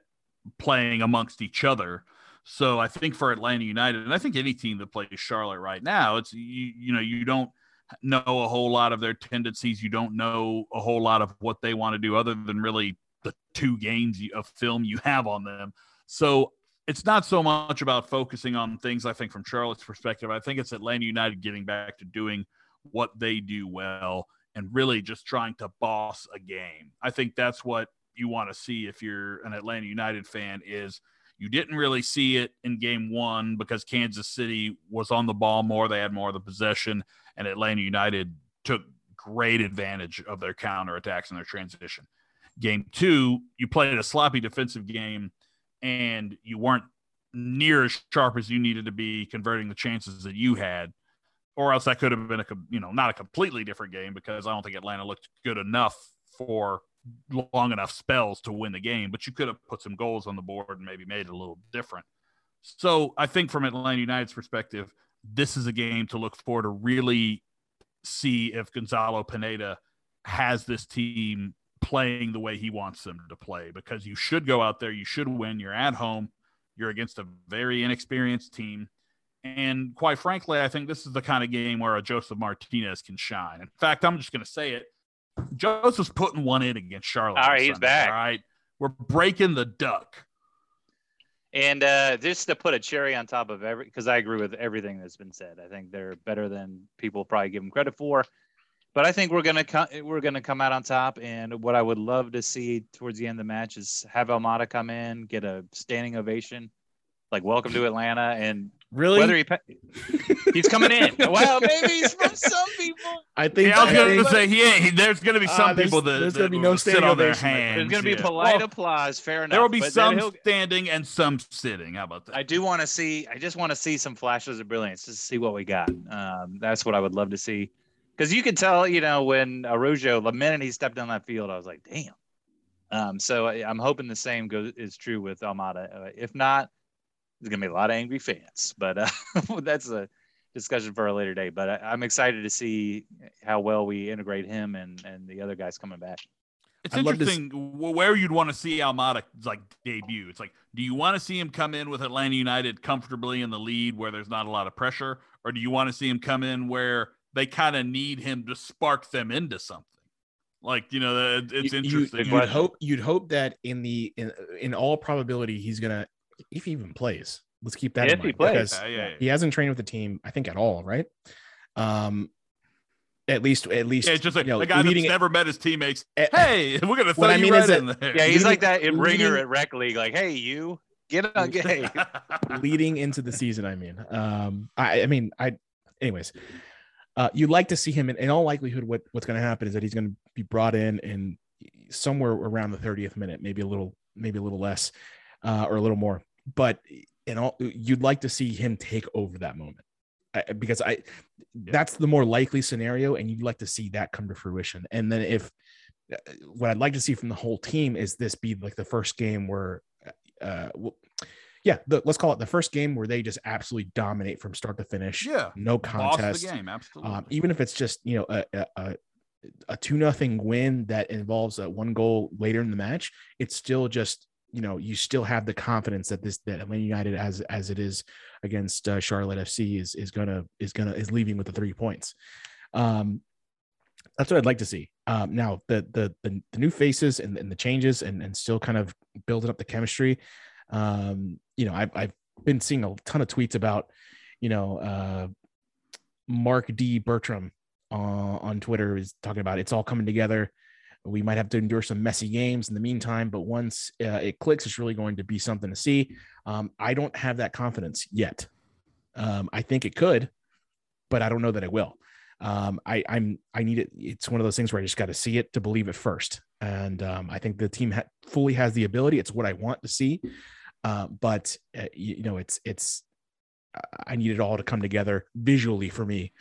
Speaker 7: playing amongst each other. So I think for Atlanta United, and I think any team that plays Charlotte right now, it's you, you know you don't know a whole lot of their tendencies. You don't know a whole lot of what they want to do, other than really the two games of film you have on them. So it's not so much about focusing on things, I think, from Charlotte's perspective. I think it's Atlanta United getting back to doing what they do well and really just trying to boss a game. I think that's what you want to see if you're an Atlanta United fan is you didn't really see it in game one because Kansas City was on the ball more. They had more of the possession, and Atlanta United took great advantage of their counterattacks and their transition. Game two, you played a sloppy defensive game and you weren't near as sharp as you needed to be converting the chances that you had or else that could have been a you know not a completely different game because I don't think Atlanta looked good enough for long enough spells to win the game but you could have put some goals on the board and maybe made it a little different. So I think from Atlanta United's perspective this is a game to look for to really see if Gonzalo Pineda has this team playing the way he wants them to play because you should go out there, you should win, you're at home, You're against a very inexperienced team. And quite frankly, I think this is the kind of game where a Josef Martinez can shine. In fact, I'm just going to say it. Josef's putting one in against Charlotte.
Speaker 8: All right,
Speaker 7: on
Speaker 8: he's
Speaker 7: Sunday,
Speaker 8: back.
Speaker 7: All right. We're breaking the duck.
Speaker 8: And uh, just to put a cherry on top of every, because I agree with everything that's been said. I think they're better than people probably give them credit for. But I think we're gonna co- we're gonna come out on top. And what I would love to see towards the end of the match is have Almada come in, get a standing ovation, like welcome to Atlanta, and
Speaker 6: Really?
Speaker 8: whether he pa- he's coming in. well, maybe he's from some people.
Speaker 6: I think.
Speaker 7: Yeah, I was
Speaker 6: I
Speaker 7: going
Speaker 6: think-
Speaker 7: to say he ain't. He, there's going to be
Speaker 6: Ah,
Speaker 7: some
Speaker 6: there's-
Speaker 7: people that
Speaker 6: there's
Speaker 7: that
Speaker 6: gonna be no
Speaker 7: sit
Speaker 6: standing
Speaker 7: on their
Speaker 6: ovation,
Speaker 7: hands.
Speaker 8: There's gonna be
Speaker 7: yeah.
Speaker 8: polite
Speaker 6: Well,
Speaker 8: applause. Fair enough.
Speaker 7: There will be
Speaker 8: but
Speaker 7: some standing and some sitting. How about that?
Speaker 8: I do want to see. I just want to see some flashes of brilliance, just to see what we got. Um, that's what I would love to see, because you could tell, you know, when Araujo, the minute he stepped on that field, I was like, damn. Um, so I, I'm hoping the same goes is true with Almada. Uh, if not, there's gonna be a lot of angry fans, but uh, that's a discussion for a later day. But I, I'm excited to see how well we integrate him and and the other guys coming back.
Speaker 7: It's
Speaker 6: I'd love to
Speaker 7: interesting where you'd want to see Almada like debut. It's like, do you want to see him come in with Atlanta United comfortably in the lead where there's not a lot of pressure, or do you want to see him come in where they kind of need him to spark them into something? Like, you know, it's
Speaker 6: you-
Speaker 7: interesting.
Speaker 6: You, would hope you'd hope that in the in, in all probability he's gonna if he even plays. Let's keep that in
Speaker 8: If he
Speaker 6: mind
Speaker 8: plays.
Speaker 6: because
Speaker 7: Yeah, yeah, yeah.
Speaker 6: he hasn't trained with the team. I think at all, right? Um, at least at least
Speaker 7: Yeah, it's just like
Speaker 6: you know,
Speaker 7: the guy
Speaker 6: leading
Speaker 7: that's
Speaker 6: it-
Speaker 7: never met his teammates.
Speaker 6: Eh,
Speaker 7: Hey, we're gonna throw
Speaker 6: What I
Speaker 7: you
Speaker 6: mean
Speaker 7: right
Speaker 6: is that-
Speaker 7: in there.
Speaker 8: Yeah, he's
Speaker 6: Leading-
Speaker 8: like that in Ringer at Rec League. Like, hey, you get on, get. Hey.
Speaker 6: leading into the season. I mean, um, I, I mean, I, anyways, uh, you'd like to see him. In, in all likelihood, what what's going to happen is that he's going to be brought in and somewhere around the 30th minute, maybe a little, maybe a little less, uh, or a little more. But in all, you'd like to see him take over that moment. I, because I, that's the more likely scenario, and you'd like to see that come to fruition. And then if uh, what I'd like to see from the whole team is this be like the first game where, uh, yeah, the, let's call it the first game where they just absolutely dominate from start to finish.
Speaker 7: Yeah.
Speaker 6: no contest.
Speaker 7: game, absolutely.
Speaker 6: Um, even if it's just you know a a, a, a two nothing win that involves a one goal later in the match, it's still just you know you still have the confidence that this that Atlanta United as as it is against uh, Charlotte FC is is gonna is gonna is leaving with the three points. Um, that's what I'd like to see. Um, now the the the, the new faces and, and the changes and and still kind of building up the chemistry. Um, you know, I've I've been seeing a ton of tweets about, you know, uh, Mark D Bertram uh, on Twitter is talking about it's all coming together. We might have to endure some messy games in the meantime, but once uh, it clicks, it's really going to be something to see. Um, I don't have that confidence yet. Um, I think it could, but I don't know that it will. Um, I, I'm I need it. It's one of those things where I just got to see it to believe it first. And um, I think the team ha- fully has the ability. It's what I want to see. Uh, but uh, you, you know, it's it's I need it all to come together visually for me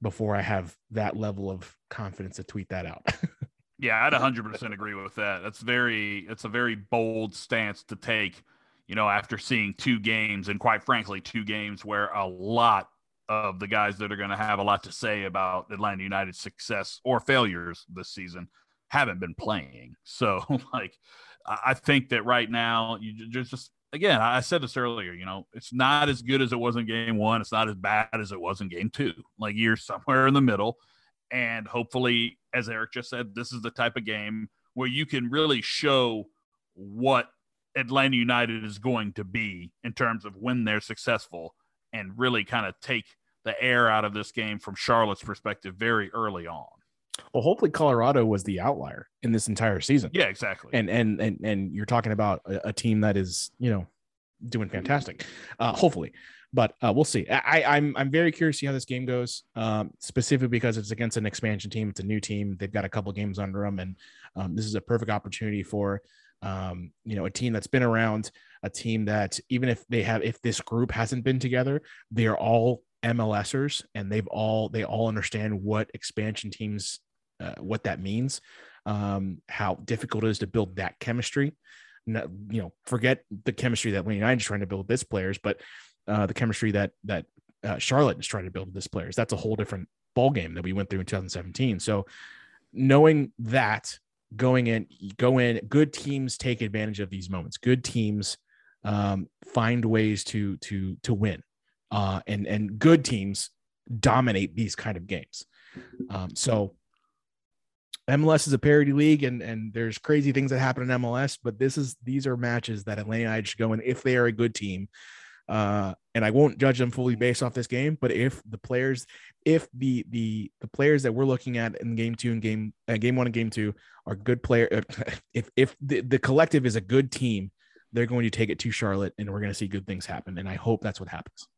Speaker 6: before I have that level of confidence to tweet that out.
Speaker 7: Yeah, I'd 100% agree with that. That's very it's a very bold stance to take, you know, after seeing two games and quite frankly two games where a lot of the guys that are going to have a lot to say about Atlanta United's success or failures this season haven't been playing. So, like I think that right now you just again, I said this earlier, you know, it's not as good as it was in game 1, it's not as bad as it was in game 2. Like you're somewhere in the middle. And hopefully as eric just said this is the type of game where you can really show what atlanta united is going to be in terms of when they're successful and really kind of take the air out of this game from charlotte's perspective very early on
Speaker 6: well, hopefully Colorado was the outlier in this entire season.
Speaker 7: yeah exactly
Speaker 6: And and and and you're talking about a, a team that is, you know, doing fantastic. Uh, hopefully, but uh, we'll see. I, I'm I'm very curious to see how this game goes. Um, specifically because it's against an expansion team. It's a new team. They've got a couple games under them, and um, this is a perfect opportunity for um, you know a team that's been around, a team that even if they have if this group hasn't been together, they are all MLSers, and they've all they all understand what expansion teams uh, what that means, um, how difficult it is to build that chemistry. You know, forget the chemistry that Wayne United is trying to build with this players, but uh, the chemistry that that uh, Charlotte is trying to build with this players. That's a whole different ball game that we went through in 2017. So, knowing that going in, go in, good teams take advantage of these moments. Good teams um, find ways to to to win, uh, and and good teams dominate these kind of games. Um, so MLS is a parity league, and and there's crazy things that happen in MLS, but this is these are matches that Atlanta United should go in if they are a good team. Uh, and I won't judge them fully based off this game, but if the players, if the the the players that we're looking at in game two and game uh, game one and game two are good player, if if the, the collective is a good team, they're going to take it to Charlotte, and we're going to see good things happen. And I hope that's what happens.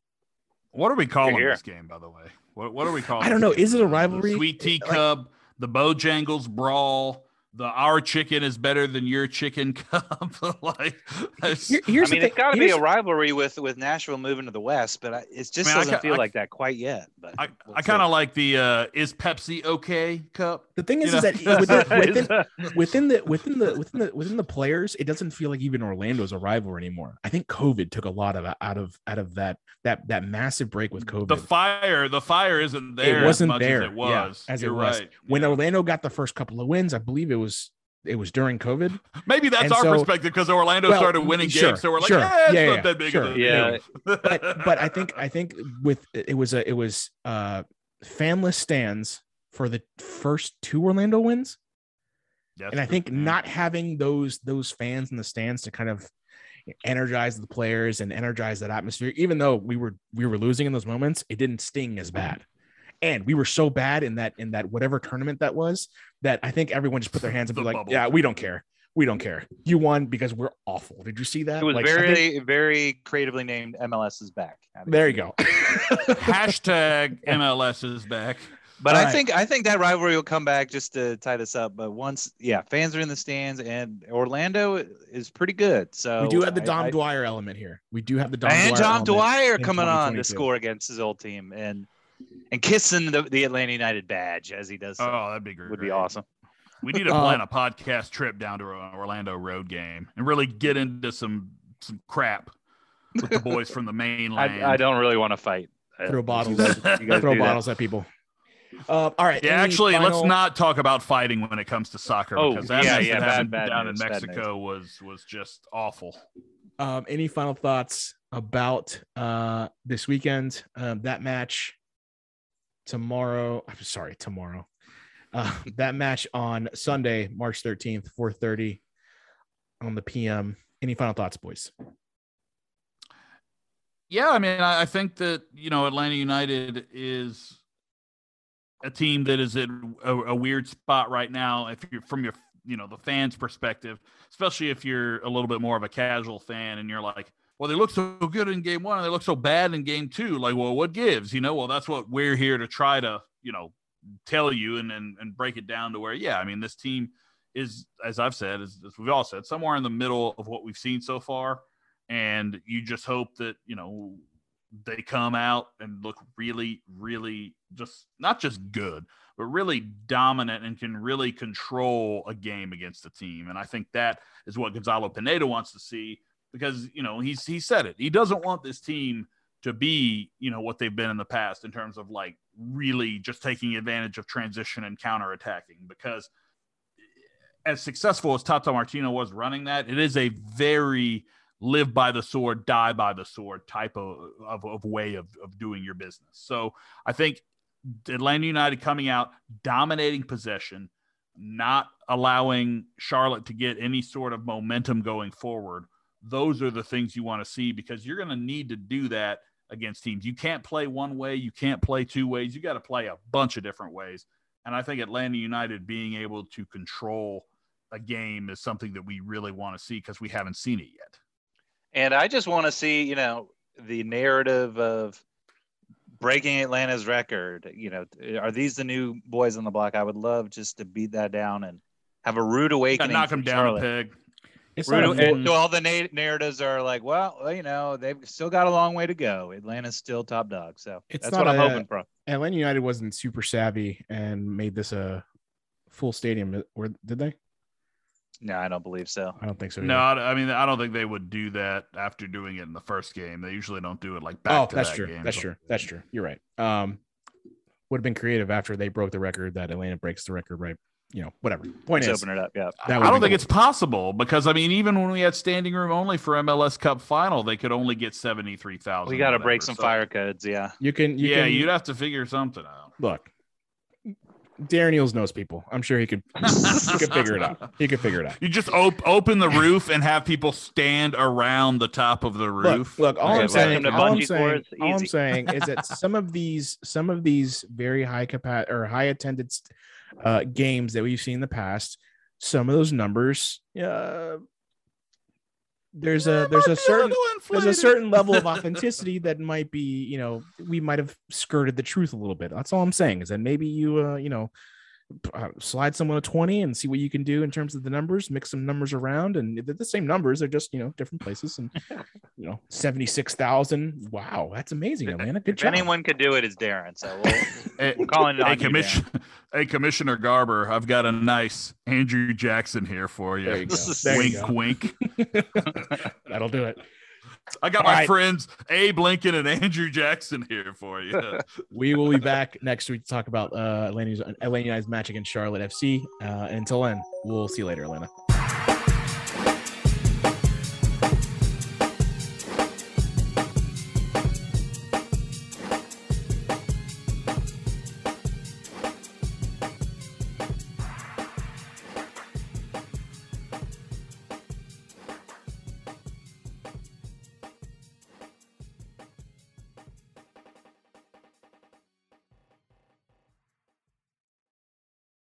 Speaker 7: What are we calling this game, by the way? What, what are we calling?
Speaker 6: I don't know. Is it a
Speaker 7: The
Speaker 6: rivalry?
Speaker 7: Sweet tea cub, the Bojangles brawl, the our chicken is better than your chicken cup. like, that's-
Speaker 6: Here- here's
Speaker 8: I mean,
Speaker 6: the
Speaker 8: it's
Speaker 6: thing.
Speaker 8: got to be a rivalry with with Nashville moving to the West, but I, it just
Speaker 7: I mean,
Speaker 8: doesn't
Speaker 7: ca-
Speaker 8: feel
Speaker 7: I-
Speaker 8: like that quite yet. But
Speaker 7: I, I kind of like the uh, is Pepsi okay cup.
Speaker 6: The thing is,
Speaker 7: you
Speaker 6: is that within, within within the within the within the within the players, it doesn't feel like even Orlando's a rival anymore. I think COVID took a lot of out of out of that that that massive break with COVID.
Speaker 7: The fire, the fire isn't there.
Speaker 6: it wasn't
Speaker 7: as much
Speaker 6: there
Speaker 7: as it
Speaker 6: yeah,
Speaker 7: was.
Speaker 6: as
Speaker 7: You're
Speaker 6: it was
Speaker 7: right.
Speaker 6: when
Speaker 7: Yeah.
Speaker 6: Orlando got the first couple of wins. I believe it was it was during COVID.
Speaker 7: Maybe that's
Speaker 6: and
Speaker 7: our
Speaker 6: so-
Speaker 7: perspective because Orlando
Speaker 6: Well,
Speaker 7: started winning
Speaker 6: sure,
Speaker 7: games, so we're like,
Speaker 6: sure.
Speaker 7: yeah, it's
Speaker 6: Yeah,
Speaker 7: not
Speaker 6: yeah,
Speaker 7: that big
Speaker 6: sure.
Speaker 7: of a
Speaker 8: Yeah.
Speaker 6: But but I think I think with it was a it was uh fanless stands for the first two Orlando wins.
Speaker 7: That's
Speaker 6: and I think
Speaker 7: Yeah.
Speaker 6: not having those those fans in the stands to kind of energize the players and energize that atmosphere, even though we were we were losing in those moments, it didn't sting as bad. And we were so bad in that in that whatever tournament that was that I think everyone just put their hands up and be like,
Speaker 7: bubble.
Speaker 6: yeah, we don't care. We don't care. You won because we're awful. Did you see that?
Speaker 8: it was
Speaker 6: Like,
Speaker 8: very
Speaker 6: think-
Speaker 8: very creatively named. MLS is back.
Speaker 6: there you go.
Speaker 7: Hashtag MLS is back.
Speaker 8: But
Speaker 6: All
Speaker 8: I
Speaker 6: right.
Speaker 8: think I think that rivalry will come back just to tie this up. But once, yeah, fans are in the stands, and Orlando is pretty good. So
Speaker 6: we do have the Dom
Speaker 8: I-
Speaker 6: Dwyer element here. We do have the Dom
Speaker 8: and
Speaker 6: Dwyer Dom
Speaker 8: Dwyer coming on to score against his old team and and kissing the, the Atlanta United badge as he does. so.
Speaker 7: Oh, that'd be great.
Speaker 8: would be awesome.
Speaker 7: We need to
Speaker 6: Uh,
Speaker 7: plan a podcast trip down to an Orlando road game and really get into some some crap with the boys from the mainland.
Speaker 8: I, I don't really want to fight. Uh,
Speaker 6: Throw bottles.
Speaker 8: You guys, you guys
Speaker 6: Throw
Speaker 8: do that.
Speaker 6: bottles at people. Uh, all right.
Speaker 7: Yeah,
Speaker 6: any
Speaker 7: actually, let's not talk about fighting when it comes to soccer
Speaker 8: Oh,
Speaker 7: because that
Speaker 8: yeah,
Speaker 7: mess
Speaker 8: yeah,
Speaker 7: that
Speaker 8: bad-
Speaker 7: happened
Speaker 8: bad
Speaker 7: down
Speaker 8: news,
Speaker 7: in
Speaker 8: bad
Speaker 7: Mexico was was just awful.
Speaker 6: Um, any final thoughts about uh, this weekend? Um, that match tomorrow. I'm sorry, tomorrow. Uh, that match on Sunday, March 13th, 4:30 on the PM. Any final thoughts, boys?
Speaker 7: Yeah, I mean, I, I think that you know Atlanta United is a team that is in a, a weird spot right now. If you're from your you know the fans' perspective, especially if you're a little bit more of a casual fan and you're like, well, they look so good in game one and they look so bad in game two. Like, well, what gives? You know, well, that's what we're here to try to you know tell you and and, and break it down to where yeah, I mean, this team is as I've said, as, as we've all said, somewhere in the middle of what we've seen so far and you just hope that you know they come out and look really really just not just mm-hmm. good but really dominant and can really control a game against the team. And i think that is what gonzalo pineda wants to see because you know he's he said it. He doesn't want this team to be you know what they've been in the past in terms of like really just taking advantage of transition and counterattacking because as successful as Tata Martino was running that, it is a very live by the sword, die by the sword type of, of, of way of, of doing your business. So I think Atlanta United coming out, dominating possession, not allowing Charlotte to get any sort of momentum going forward. Those are the things you want to see because you're going to need to do that against teams. You can't play one way, you can't play two ways. You got to play a bunch of different ways. And I think Atlanta United being able to control a game is something that we really want to see because we haven't seen it yet.
Speaker 8: And I just want to see, you know, the narrative of breaking Atlanta's record. You know, are these the new boys on the block? I would love just to beat that down and have a rude awakening.
Speaker 7: knock them down
Speaker 8: Charlotte.
Speaker 7: a peg.
Speaker 6: It's
Speaker 8: Rude-
Speaker 6: not a
Speaker 8: and so all the na- narratives are like, well, well, you know, they've still got a long way to go. Atlanta's still top dog. So
Speaker 6: It's
Speaker 8: that's what I'm hoping for.
Speaker 6: Atlanta United wasn't super savvy and made this a full stadium. Or did they?
Speaker 8: No, I don't believe so.
Speaker 6: I don't think so.
Speaker 7: No,
Speaker 6: either.
Speaker 7: I I mean I don't think they would do that after doing it in the first game. They usually don't do it like back
Speaker 6: Oh,
Speaker 7: to
Speaker 6: that's
Speaker 7: that
Speaker 6: true.
Speaker 7: game.
Speaker 6: That's true. That's true. You're right. Um, would have been creative after they broke the record that Atlanta breaks the record right you know, whatever. Point
Speaker 8: Let's
Speaker 6: is,
Speaker 8: open it up. Yeah.
Speaker 6: that
Speaker 7: I don't think
Speaker 6: cool.
Speaker 7: it's possible because I mean, even when we had standing room only for MLS Cup final, they could only get seventy three thousand.
Speaker 8: We got to break some fire codes. Yeah.
Speaker 6: you can. You
Speaker 7: yeah,
Speaker 6: can,
Speaker 7: you'd have to figure something out.
Speaker 6: look. Darren Eales knows people. I'm sure he could. he could figure it out. He could figure it out.
Speaker 7: You just op- open the roof and have people stand around the top of the roof.
Speaker 6: Look, look all
Speaker 8: Okay,
Speaker 6: I'm saying, all I'm saying, all I'm saying is that some of these, some of these very high capat or high attended uh, games that we've seen in the past, some of those numbers, uh, there's a there's a certain there's a certain level of authenticity that might be, you know, we might have skirted the truth a little bit. That's all I'm saying is that maybe you, uh, you know, uh, slide someone a 20 and see what you can do in terms of the numbers, mix some numbers around, and they're the same numbers. They're just, you know, different places. And, you know, 76,000. Wow. That's amazing, Atlanta. Good
Speaker 8: If
Speaker 6: job.
Speaker 8: anyone could do it, it's Darren. So we'll,
Speaker 7: Hey,
Speaker 8: we're calling it
Speaker 7: hey,
Speaker 8: on
Speaker 7: commission, hey, Commissioner Garber, I've got a nice Andrew Jackson here for you.
Speaker 6: There you go. There
Speaker 7: wink,
Speaker 6: you go.
Speaker 7: wink.
Speaker 6: That'll do it.
Speaker 7: I got
Speaker 6: All
Speaker 7: my
Speaker 6: right.
Speaker 7: friends Abe Lincoln and Andrew Jackson here for you.
Speaker 6: We will be back next week to talk about uh, Atlanta's, Atlanta United's match against Charlotte FC. Uh, until then, we'll see you later, Atlanta.